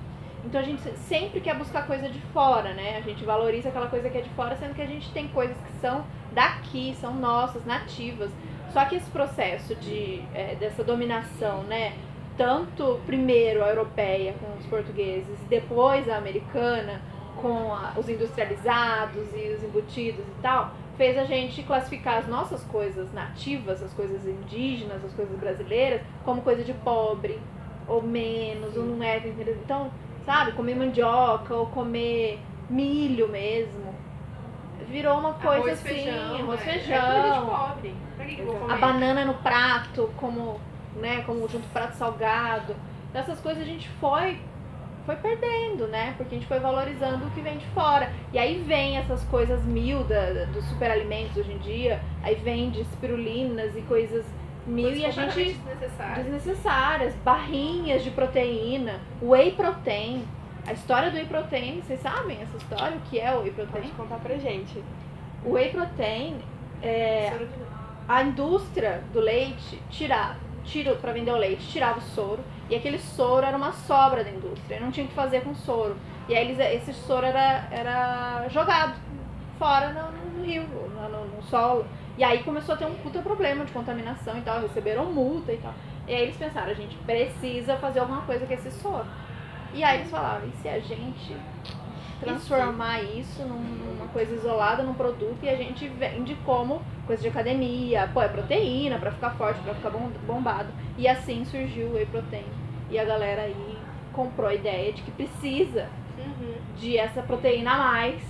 Então a gente sempre quer buscar coisa de fora, né? A gente valoriza aquela coisa que é de fora, sendo que a gente tem coisas que são daqui, são nossas, nativas. Só que esse processo de, é, dessa dominação, né? Tanto primeiro a europeia com os portugueses, depois a americana com a- os industrializados e os embutidos e tal, fez a gente classificar as nossas coisas nativas, as coisas indígenas, as coisas brasileiras, como coisa de pobre, ou menos, ou não é. Então, sabe, comer mandioca, ou comer milho mesmo. Virou uma coisa arroz, assim, feijão, arroz é, feijão. É comida de pobre. Pra que, que eu vou comer? A banana no prato, como, né, como junto prato salgado. Então, essas coisas a gente foi foi perdendo, né? Porque a gente foi valorizando o que vem de fora. E aí vem essas coisas mil da, dos superalimentos hoje em dia, aí vem de espirulinas e coisas mil e a gente desnecessárias. desnecessárias, barrinhas de proteína, whey protein. A história do whey protein, vocês sabem essa história? O que é o whey Pode protein? contar pra gente. O whey protein é, a indústria do leite tirava, tira para vender o leite, tirava o soro e aquele soro era uma sobra da indústria, não tinha o que fazer com soro. E aí eles, esse soro era, era jogado fora no, no rio, no, no- no solo. E aí começou a ter um puta problema de contaminação e tal, receberam multa e tal. E aí eles pensaram, a gente precisa fazer alguma coisa com esse soro. E aí eles falaram, e se a gente transformar isso num- numa coisa isolada, num produto e a gente vende como coisa de academia, pô, é proteína pra ficar forte, pra ficar bom- bombado. E assim surgiu o whey protein. E a galera aí comprou a ideia de que precisa Uhum. de essa proteína a mais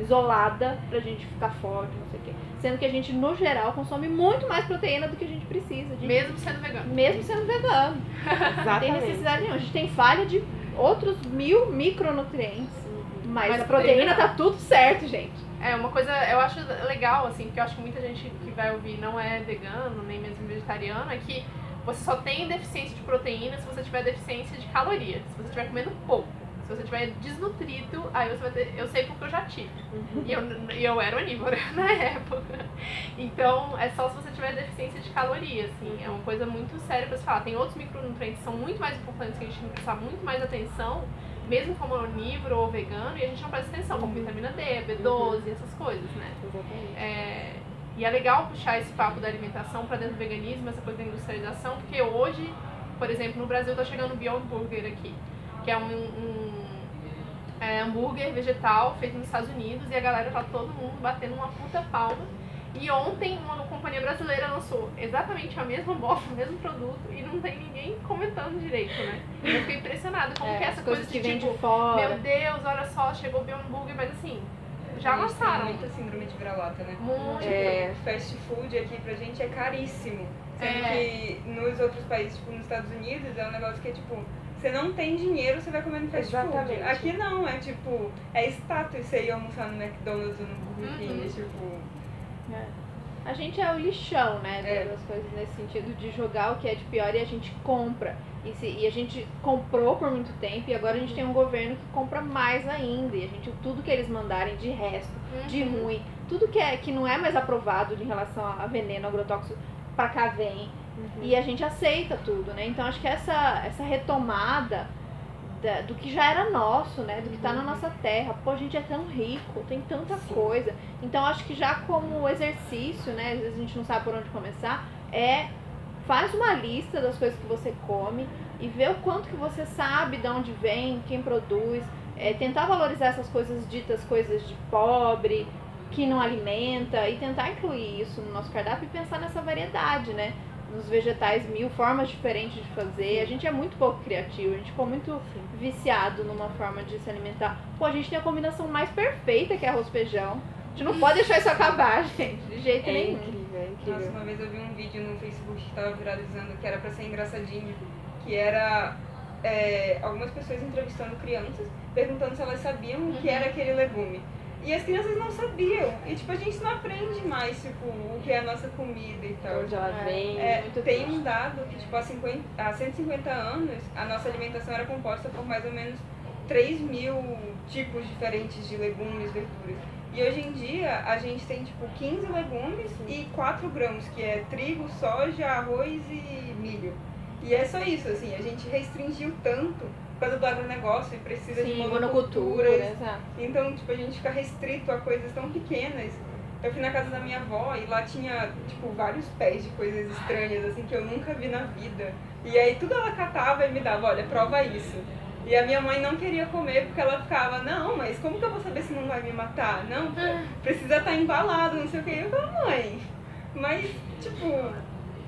isolada pra gente ficar forte, não sei o quê. Sendo que a gente, no geral, consome muito mais proteína do que a gente precisa. De, Mesmo sendo vegano. mesmo sendo vegano. [laughs] Não tem Exatamente. necessidade nenhuma. A gente tem falha de outros mil micronutrientes. Mas, Mas a a proteína proteína tá tudo certo, gente. É, uma coisa eu acho legal, assim, porque eu acho que muita gente que vai ouvir não é vegano, nem mesmo vegetariano, é que você só tem deficiência de proteína se você tiver deficiência de caloria. Se você estiver comendo pouco. Se você estiver desnutrido, aí você vai ter. Eu sei porque eu já tive. E eu, e eu era onívora [laughs] na época. Então, é só se você tiver deficiência de caloria, assim. É uma coisa muito séria pra se falar. Tem outros micronutrientes que são muito mais importantes que a gente tem que prestar muito mais atenção, mesmo como onívoro ou vegano, e a gente não presta atenção, como vitamina D, B12, essas coisas, né? Exatamente. É, e é legal puxar esse papo da alimentação para dentro do veganismo, essa coisa da industrialização, porque hoje, por exemplo, no Brasil tá chegando o Beyond Burger aqui, que é um, um é, hambúrguer vegetal feito nos Estados Unidos e a galera tá todo mundo batendo uma puta palma. E ontem uma companhia brasileira lançou exatamente a mesma bosta, o mesmo produto e não tem ninguém comentando direito, né? Eu fiquei impressionada como É, que as essa coisa que de tipo, de fora. meu Deus, olha só, chegou o Beyond Burger, mas assim, já lançaram. muita síndrome de vira-lata, né? Muito. É. Fast food aqui pra gente é caríssimo. Sendo É. que nos outros países, tipo nos Estados Unidos, é um negócio que é tipo, você não tem dinheiro, você vai comer no fast Exatamente. food. Aqui não, é tipo, é status você ir almoçar no McDonald's ou no Burger Uhum. King, tipo. A gente é o lixão, né? É. Das coisas nesse sentido de jogar o que é de pior e a gente compra. E, se- e a gente comprou por muito tempo e agora a gente tem um governo que compra mais ainda. E a gente, tudo que eles mandarem de resto, de Uhum. ruim, tudo que, é, que não é mais aprovado em relação a veneno, agrotóxico, pra cá vem. E a gente aceita tudo, né? Então acho que essa, essa retomada da- do que já era nosso, né? Do que tá na nossa terra. Pô, a gente é tão rico, tem tanta Sim. coisa. Então acho que já como exercício, né? Às vezes a gente não sabe por onde começar, é faz uma lista das coisas que você come e vê o quanto que você sabe de onde vem, quem produz. É, tentar valorizar essas coisas ditas coisas de pobre, que não alimenta, e tentar incluir isso no nosso cardápio e pensar nessa variedade, né? Nos vegetais, mil formas diferentes de fazer. A gente é muito pouco criativo, a gente ficou muito viciado numa forma de se alimentar. Pô, a gente tem a combinação mais perfeita que é arroz feijão. A gente não pode deixar isso acabar, [laughs] gente, de jeito É nenhum. incrível, é Nossa, incrível. uma vez eu vi um vídeo no Facebook que tava viralizando que era pra ser engraçadinho, que era é, algumas pessoas entrevistando crianças, perguntando se elas sabiam o que era aquele legume. E as crianças não sabiam. E tipo, a gente não aprende mais, tipo, o que é a nossa comida e tal. Onde ela É. vem. É, muito tem triste. um dado que, tipo, há, 50, há 150 anos, a nossa alimentação era composta por mais ou menos 3 mil tipos diferentes de legumes, verduras. E hoje em dia, a gente tem, tipo, 15 legumes e 4 grãos, que é trigo, soja, arroz e milho. E é só isso, assim, a gente restringiu tanto por causa do agronegócio e precisa de Sim, monoculturas. monocultura, exato. Então, tipo, a gente fica restrito a coisas tão pequenas. Eu fui na casa da minha avó e lá tinha, tipo, vários pés de coisas estranhas, assim, que eu nunca vi na vida. E aí tudo ela catava e me dava, olha, prova isso. E a minha mãe não queria comer porque ela ficava, não, mas como que eu vou saber se não vai me matar? Não, precisa estar embalado, não sei o que. Eu falei, mãe, mas, tipo,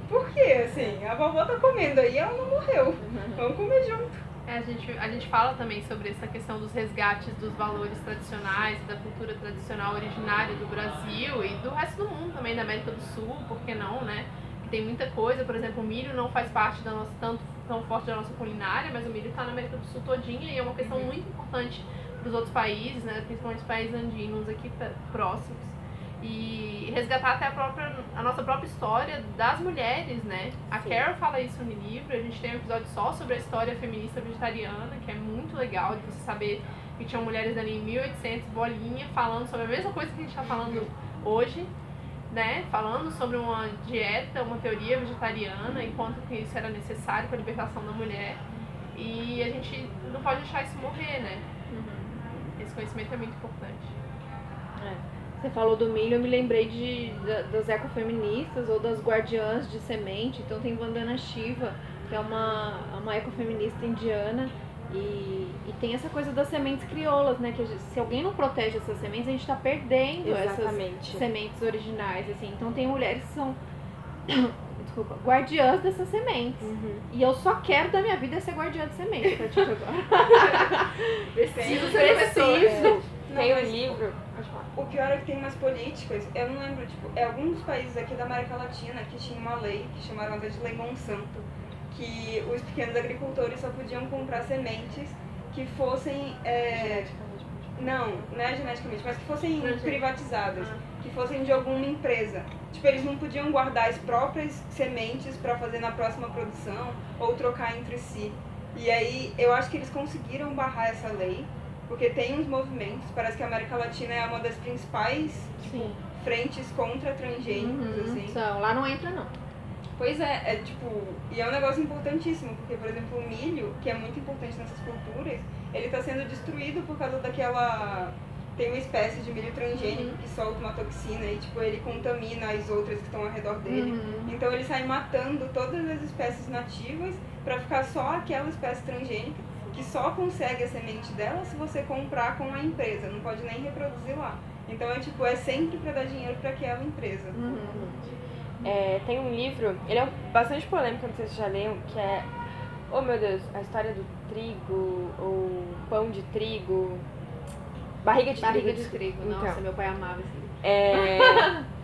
por que, assim? A vovó tá comendo aí, ela não morreu. Vamos comer junto. É, a, gente, a gente fala também sobre essa questão dos resgates dos valores tradicionais, da cultura tradicional originária do Brasil e do resto do mundo também, da América do Sul, por que não, né? Que tem muita coisa, por exemplo, o milho não faz parte da nossa, tanto, tão forte da nossa culinária, mas o milho está na América do Sul todinha e é uma questão muito importante para os outros países, né? Principalmente os países andinos aqui pé- próximos. E resgatar até a, própria, a nossa própria história das mulheres, né? A Sim. Carol fala isso no livro, a gente tem um episódio só sobre a história feminista vegetariana, que é muito legal de você saber que tinham mulheres ali em 1800, bolinha, falando sobre a mesma coisa que a gente está falando hoje, né? Falando sobre uma dieta, uma teoria vegetariana, enquanto que isso era necessário para a libertação da mulher. E a gente não pode deixar isso morrer, né? Esse conhecimento é muito importante. Você falou do milho, eu me lembrei de, da- das ecofeministas ou das guardiãs de semente. Então tem Vandana Shiva, que é uma, uma ecofeminista indiana. E, e tem essa coisa das sementes crioulas, né? Que gente- se alguém não protege essas sementes, a gente está perdendo essas Exatamente. sementes originais, assim. Então tem mulheres que são, [coughs] desculpa, guardiãs dessas sementes. Uhum. E eu só quero da minha vida ser guardiã de sementes a partir de agora. Preciso [laughs] professor. Preciso. Não, Tem um livro. O pior é que tem umas políticas, eu não lembro, tipo, é algum dos países aqui da América Latina que tinha uma lei, que chamaram até de Lei Monsanto, que os pequenos agricultores só podiam comprar sementes que fossem. É, não, não é geneticamente, mas que fossem privatizadas, que fossem de alguma empresa. Tipo, eles não podiam guardar as próprias sementes para fazer na próxima produção ou trocar entre si. E aí eu acho que eles conseguiram barrar essa lei, porque tem uns movimentos, parece que a América Latina é uma das principais Sim. frentes contra transgênicos, Uhum. assim. São. Lá não entra, não. Pois é, é tipo, e é um negócio importantíssimo, porque, por exemplo, o milho, que é muito importante nessas culturas, ele está sendo destruído por causa daquela. Tem uma espécie de milho transgênico que solta uma toxina e, tipo, ele contamina as outras que estão ao redor dele. Uhum. Então ele sai matando todas as espécies nativas para ficar só aquela espécie transgênica, que só consegue a semente dela se você comprar com a empresa, não pode nem reproduzir lá. Então é tipo, é sempre para dar dinheiro para aquela empresa. Uhum. É, tem um livro, ele é bastante polêmico, não sei se vocês já leram, que é, oh meu Deus, a história do trigo, ou pão de trigo, barriga de Barriga trigo. de trigo. Então. Nossa, meu pai amava esse livro. É, [laughs]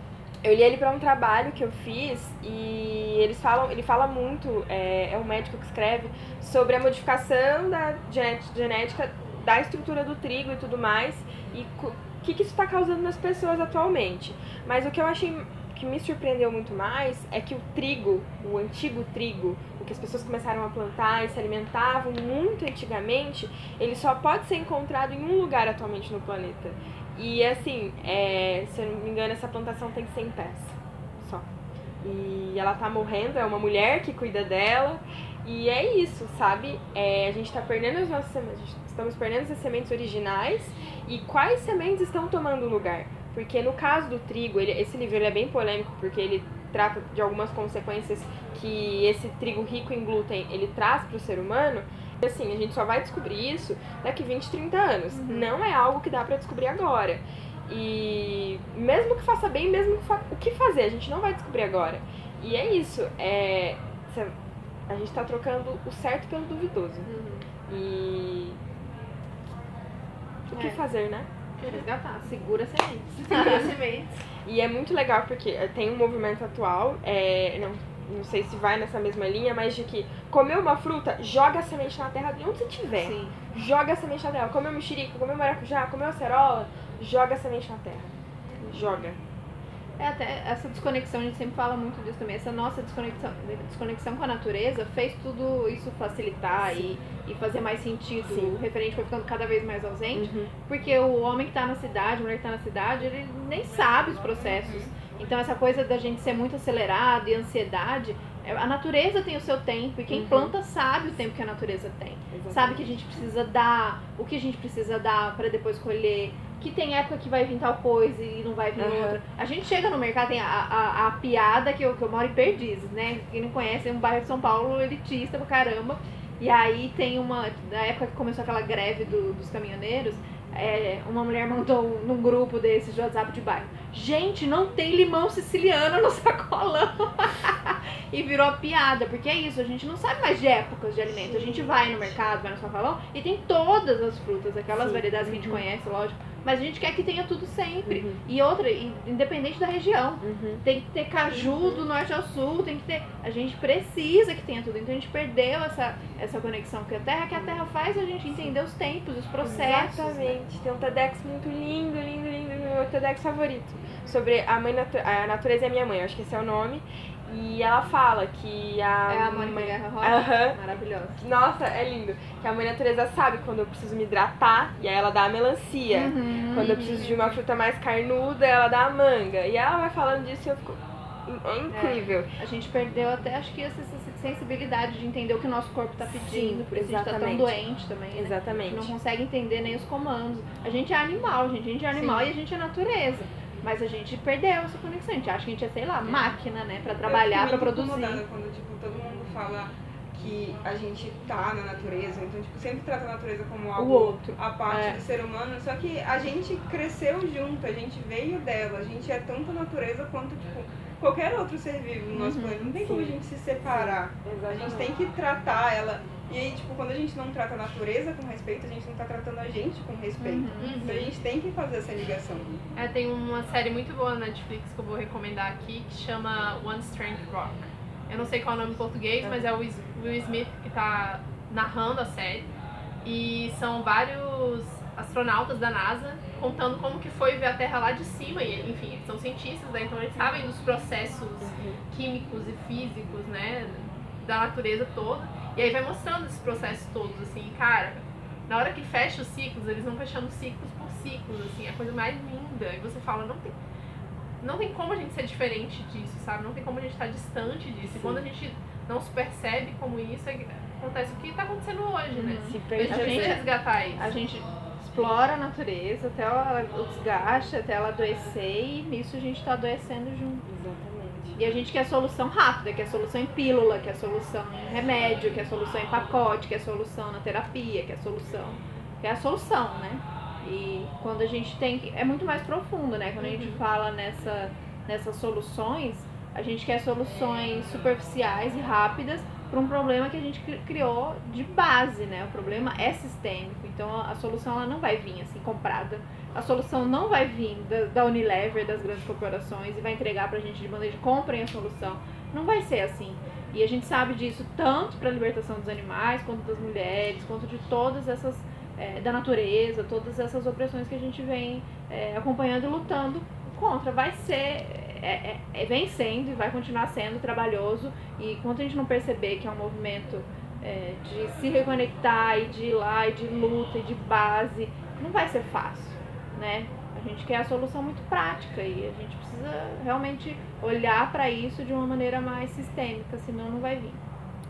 eu li ele para um trabalho que eu fiz e eles falam, ele fala muito, é, é um médico que escreve sobre a modificação da gené- genética da estrutura do trigo e tudo mais e o que, que isso está causando nas pessoas atualmente. Mas o que eu achei que me surpreendeu muito mais é que o trigo, o antigo trigo, o que as pessoas começaram a plantar e se alimentavam muito antigamente, ele só pode ser encontrado em um lugar atualmente no planeta. E assim, é, se eu não me engano, essa plantação tem 100 pés só. E ela tá morrendo, é uma mulher que cuida dela. E é isso, sabe? É, a gente tá perdendo as nossas sementes, estamos perdendo as sementes originais. E quais sementes estão tomando lugar? Porque no caso do trigo, ele- esse livro é bem polêmico, porque ele trata de algumas consequências que esse trigo rico em glúten ele traz para o ser humano. Assim, a gente só vai descobrir isso daqui 20, 30 anos. Não é algo que dá para descobrir agora. E mesmo que faça bem, mesmo que fa... o que fazer, a gente não vai descobrir agora. E é isso, é a gente tá trocando o certo pelo duvidoso. E o que É. fazer, né? Resgatar, segura sementes. [laughs] Segura sementes. E é muito legal porque eh, tem um movimento atual, é, não, não sei se vai nessa mesma linha, mas de que comer uma fruta, joga a semente na terra de onde você tiver. Sim. Joga a semente na terra. Comeu mexerica, comeu maracujá, comeu acerola, joga a semente na terra. Joga. É até essa desconexão, a gente sempre fala muito disso também. Essa nossa desconexão, desconexão com a natureza fez tudo isso facilitar e, e fazer mais sentido. Sim. O referente foi ficando cada vez mais ausente. Uhum. Porque o homem que tá na cidade, a mulher que tá na cidade, ele nem sabe os processos. Então essa coisa da gente ser muito acelerado e ansiedade, é- a natureza tem o seu tempo e quem Uhum. planta sabe o tempo que a natureza tem. Sabe que a gente precisa dar, o que a gente precisa dar para depois colher, que tem época que vai vir tal coisa e não vai vir Aham. outra. A gente chega no mercado, tem a, a, a piada que eu, que eu moro em Perdizes, né? Quem não conhece, é um bairro de São Paulo elitista pra caramba. E aí tem uma, na época que começou aquela greve do- dos caminhoneiros, é, uma mulher mandou num grupo desses de WhatsApp de bairro. Gente, não tem limão siciliano no [laughs] sacolão. e virou piada, porque é isso, a gente não sabe mais de épocas de alimento. A gente vai no mercado, vai no sacolão e tem todas as frutas, aquelas Sim. variedades que a gente Uhum. conhece, lógico. Mas a gente quer que tenha tudo sempre. Uhum. E outra, independente da região. Uhum. Tem que ter caju do norte ao sul, tem que ter. A gente precisa que tenha tudo. Então a gente perdeu essa, essa conexão com a terra, que a terra faz a gente entender os tempos, os processos. né? Exatamente. Tem um TEDx muito lindo, lindo, lindo, meu TEDx favorito. Sobre a mãe natu a natureza é minha mãe, eu acho que esse é o nome. E ela fala que a. É a Mônica mãe... Guerra Rocha. Maravilhosa. Nossa, é lindo. Que a mãe natureza sabe quando eu preciso me hidratar e aí ela dá a melancia. Uhum. Quando eu preciso de uma fruta mais carnuda, ela dá a manga. E ela vai falando disso e eu fico. É incrível. A gente perdeu até, acho que essa sensibilidade de entender o que o nosso corpo tá pedindo, Sim, por isso a gente tá tão exatamente. doente também, né? A gente Exatamente. não consegue entender nem os comandos. A gente é animal, gente. A gente é animal Sim. e a gente é natureza. Mas a gente perdeu essa conexão. A gente acha que a gente é, sei lá, máquina, né? Pra trabalhar, pra produzir. quando, tipo, todo mundo fala que a gente tá na natureza, então, tipo, sempre trata a natureza como algo outro. a parte É. do ser humano, só que a gente cresceu junto, a gente veio dela, a gente é tanto natureza quanto, tipo, qualquer outro ser vivo no nosso Uhum, planeta. Não tem como a gente se separar. A gente tem que tratar ela. E aí, tipo, quando a gente não trata a natureza com respeito, a gente não tá tratando a gente com respeito. Uhum. Então a gente tem que fazer essa ligação. É, tem uma série muito boa na Netflix que eu vou recomendar aqui que chama One Strange Rock. Eu não sei qual é o nome em português, mas é o Will Will Smith que tá narrando a série. E são vários astronautas da NASA contando como que foi ver a Terra lá de cima. E, enfim, eles são cientistas, né? então eles sabem dos processos químicos e físicos, né? Da natureza toda. E aí vai mostrando esses processos todos, assim, cara. Na hora que fecha os ciclos, eles vão fechando ciclos por ciclos, assim, é a coisa mais linda. E você fala, não tem, não tem como a gente ser diferente disso, sabe? Não tem como a gente estar distante disso. E quando a gente não se percebe como isso, é- acontece o que está acontecendo hoje, né? Se A gente resgatar isso. A gente explora a natureza até ela o desgaste, até ela adoecer e nisso a gente tá adoecendo junto. Exatamente. E a gente quer solução rápida, quer solução em pílula, quer solução em remédio, quer solução em pacote, quer solução na terapia, quer solução. Quer a solução, né? E quando a gente tem que. É muito mais profundo, né? Quando a gente fala nessa, nessas soluções, a gente quer soluções superficiais e rápidas para um problema que a gente cri- criou de base, né? O problema é sistêmico, então a solução ela não vai vir assim comprada. A solução não vai vir da, da Unilever, das grandes corporações e vai entregar pra gente de bandeja, comprem a solução. Não vai ser assim. E a gente sabe disso tanto para a libertação dos animais, quanto das mulheres, quanto de todas essas eh, da natureza, todas essas opressões que a gente vem eh, acompanhando e lutando contra. Vai ser, é, é, é- vem sendo e vai continuar sendo trabalhoso. E enquanto a gente não perceber que é um movimento é, de se reconectar e de ir lá e de luta e de base, não vai ser fácil, né? A gente quer a solução muito prática e a gente precisa realmente olhar para isso de uma maneira mais sistêmica, senão não vai vir.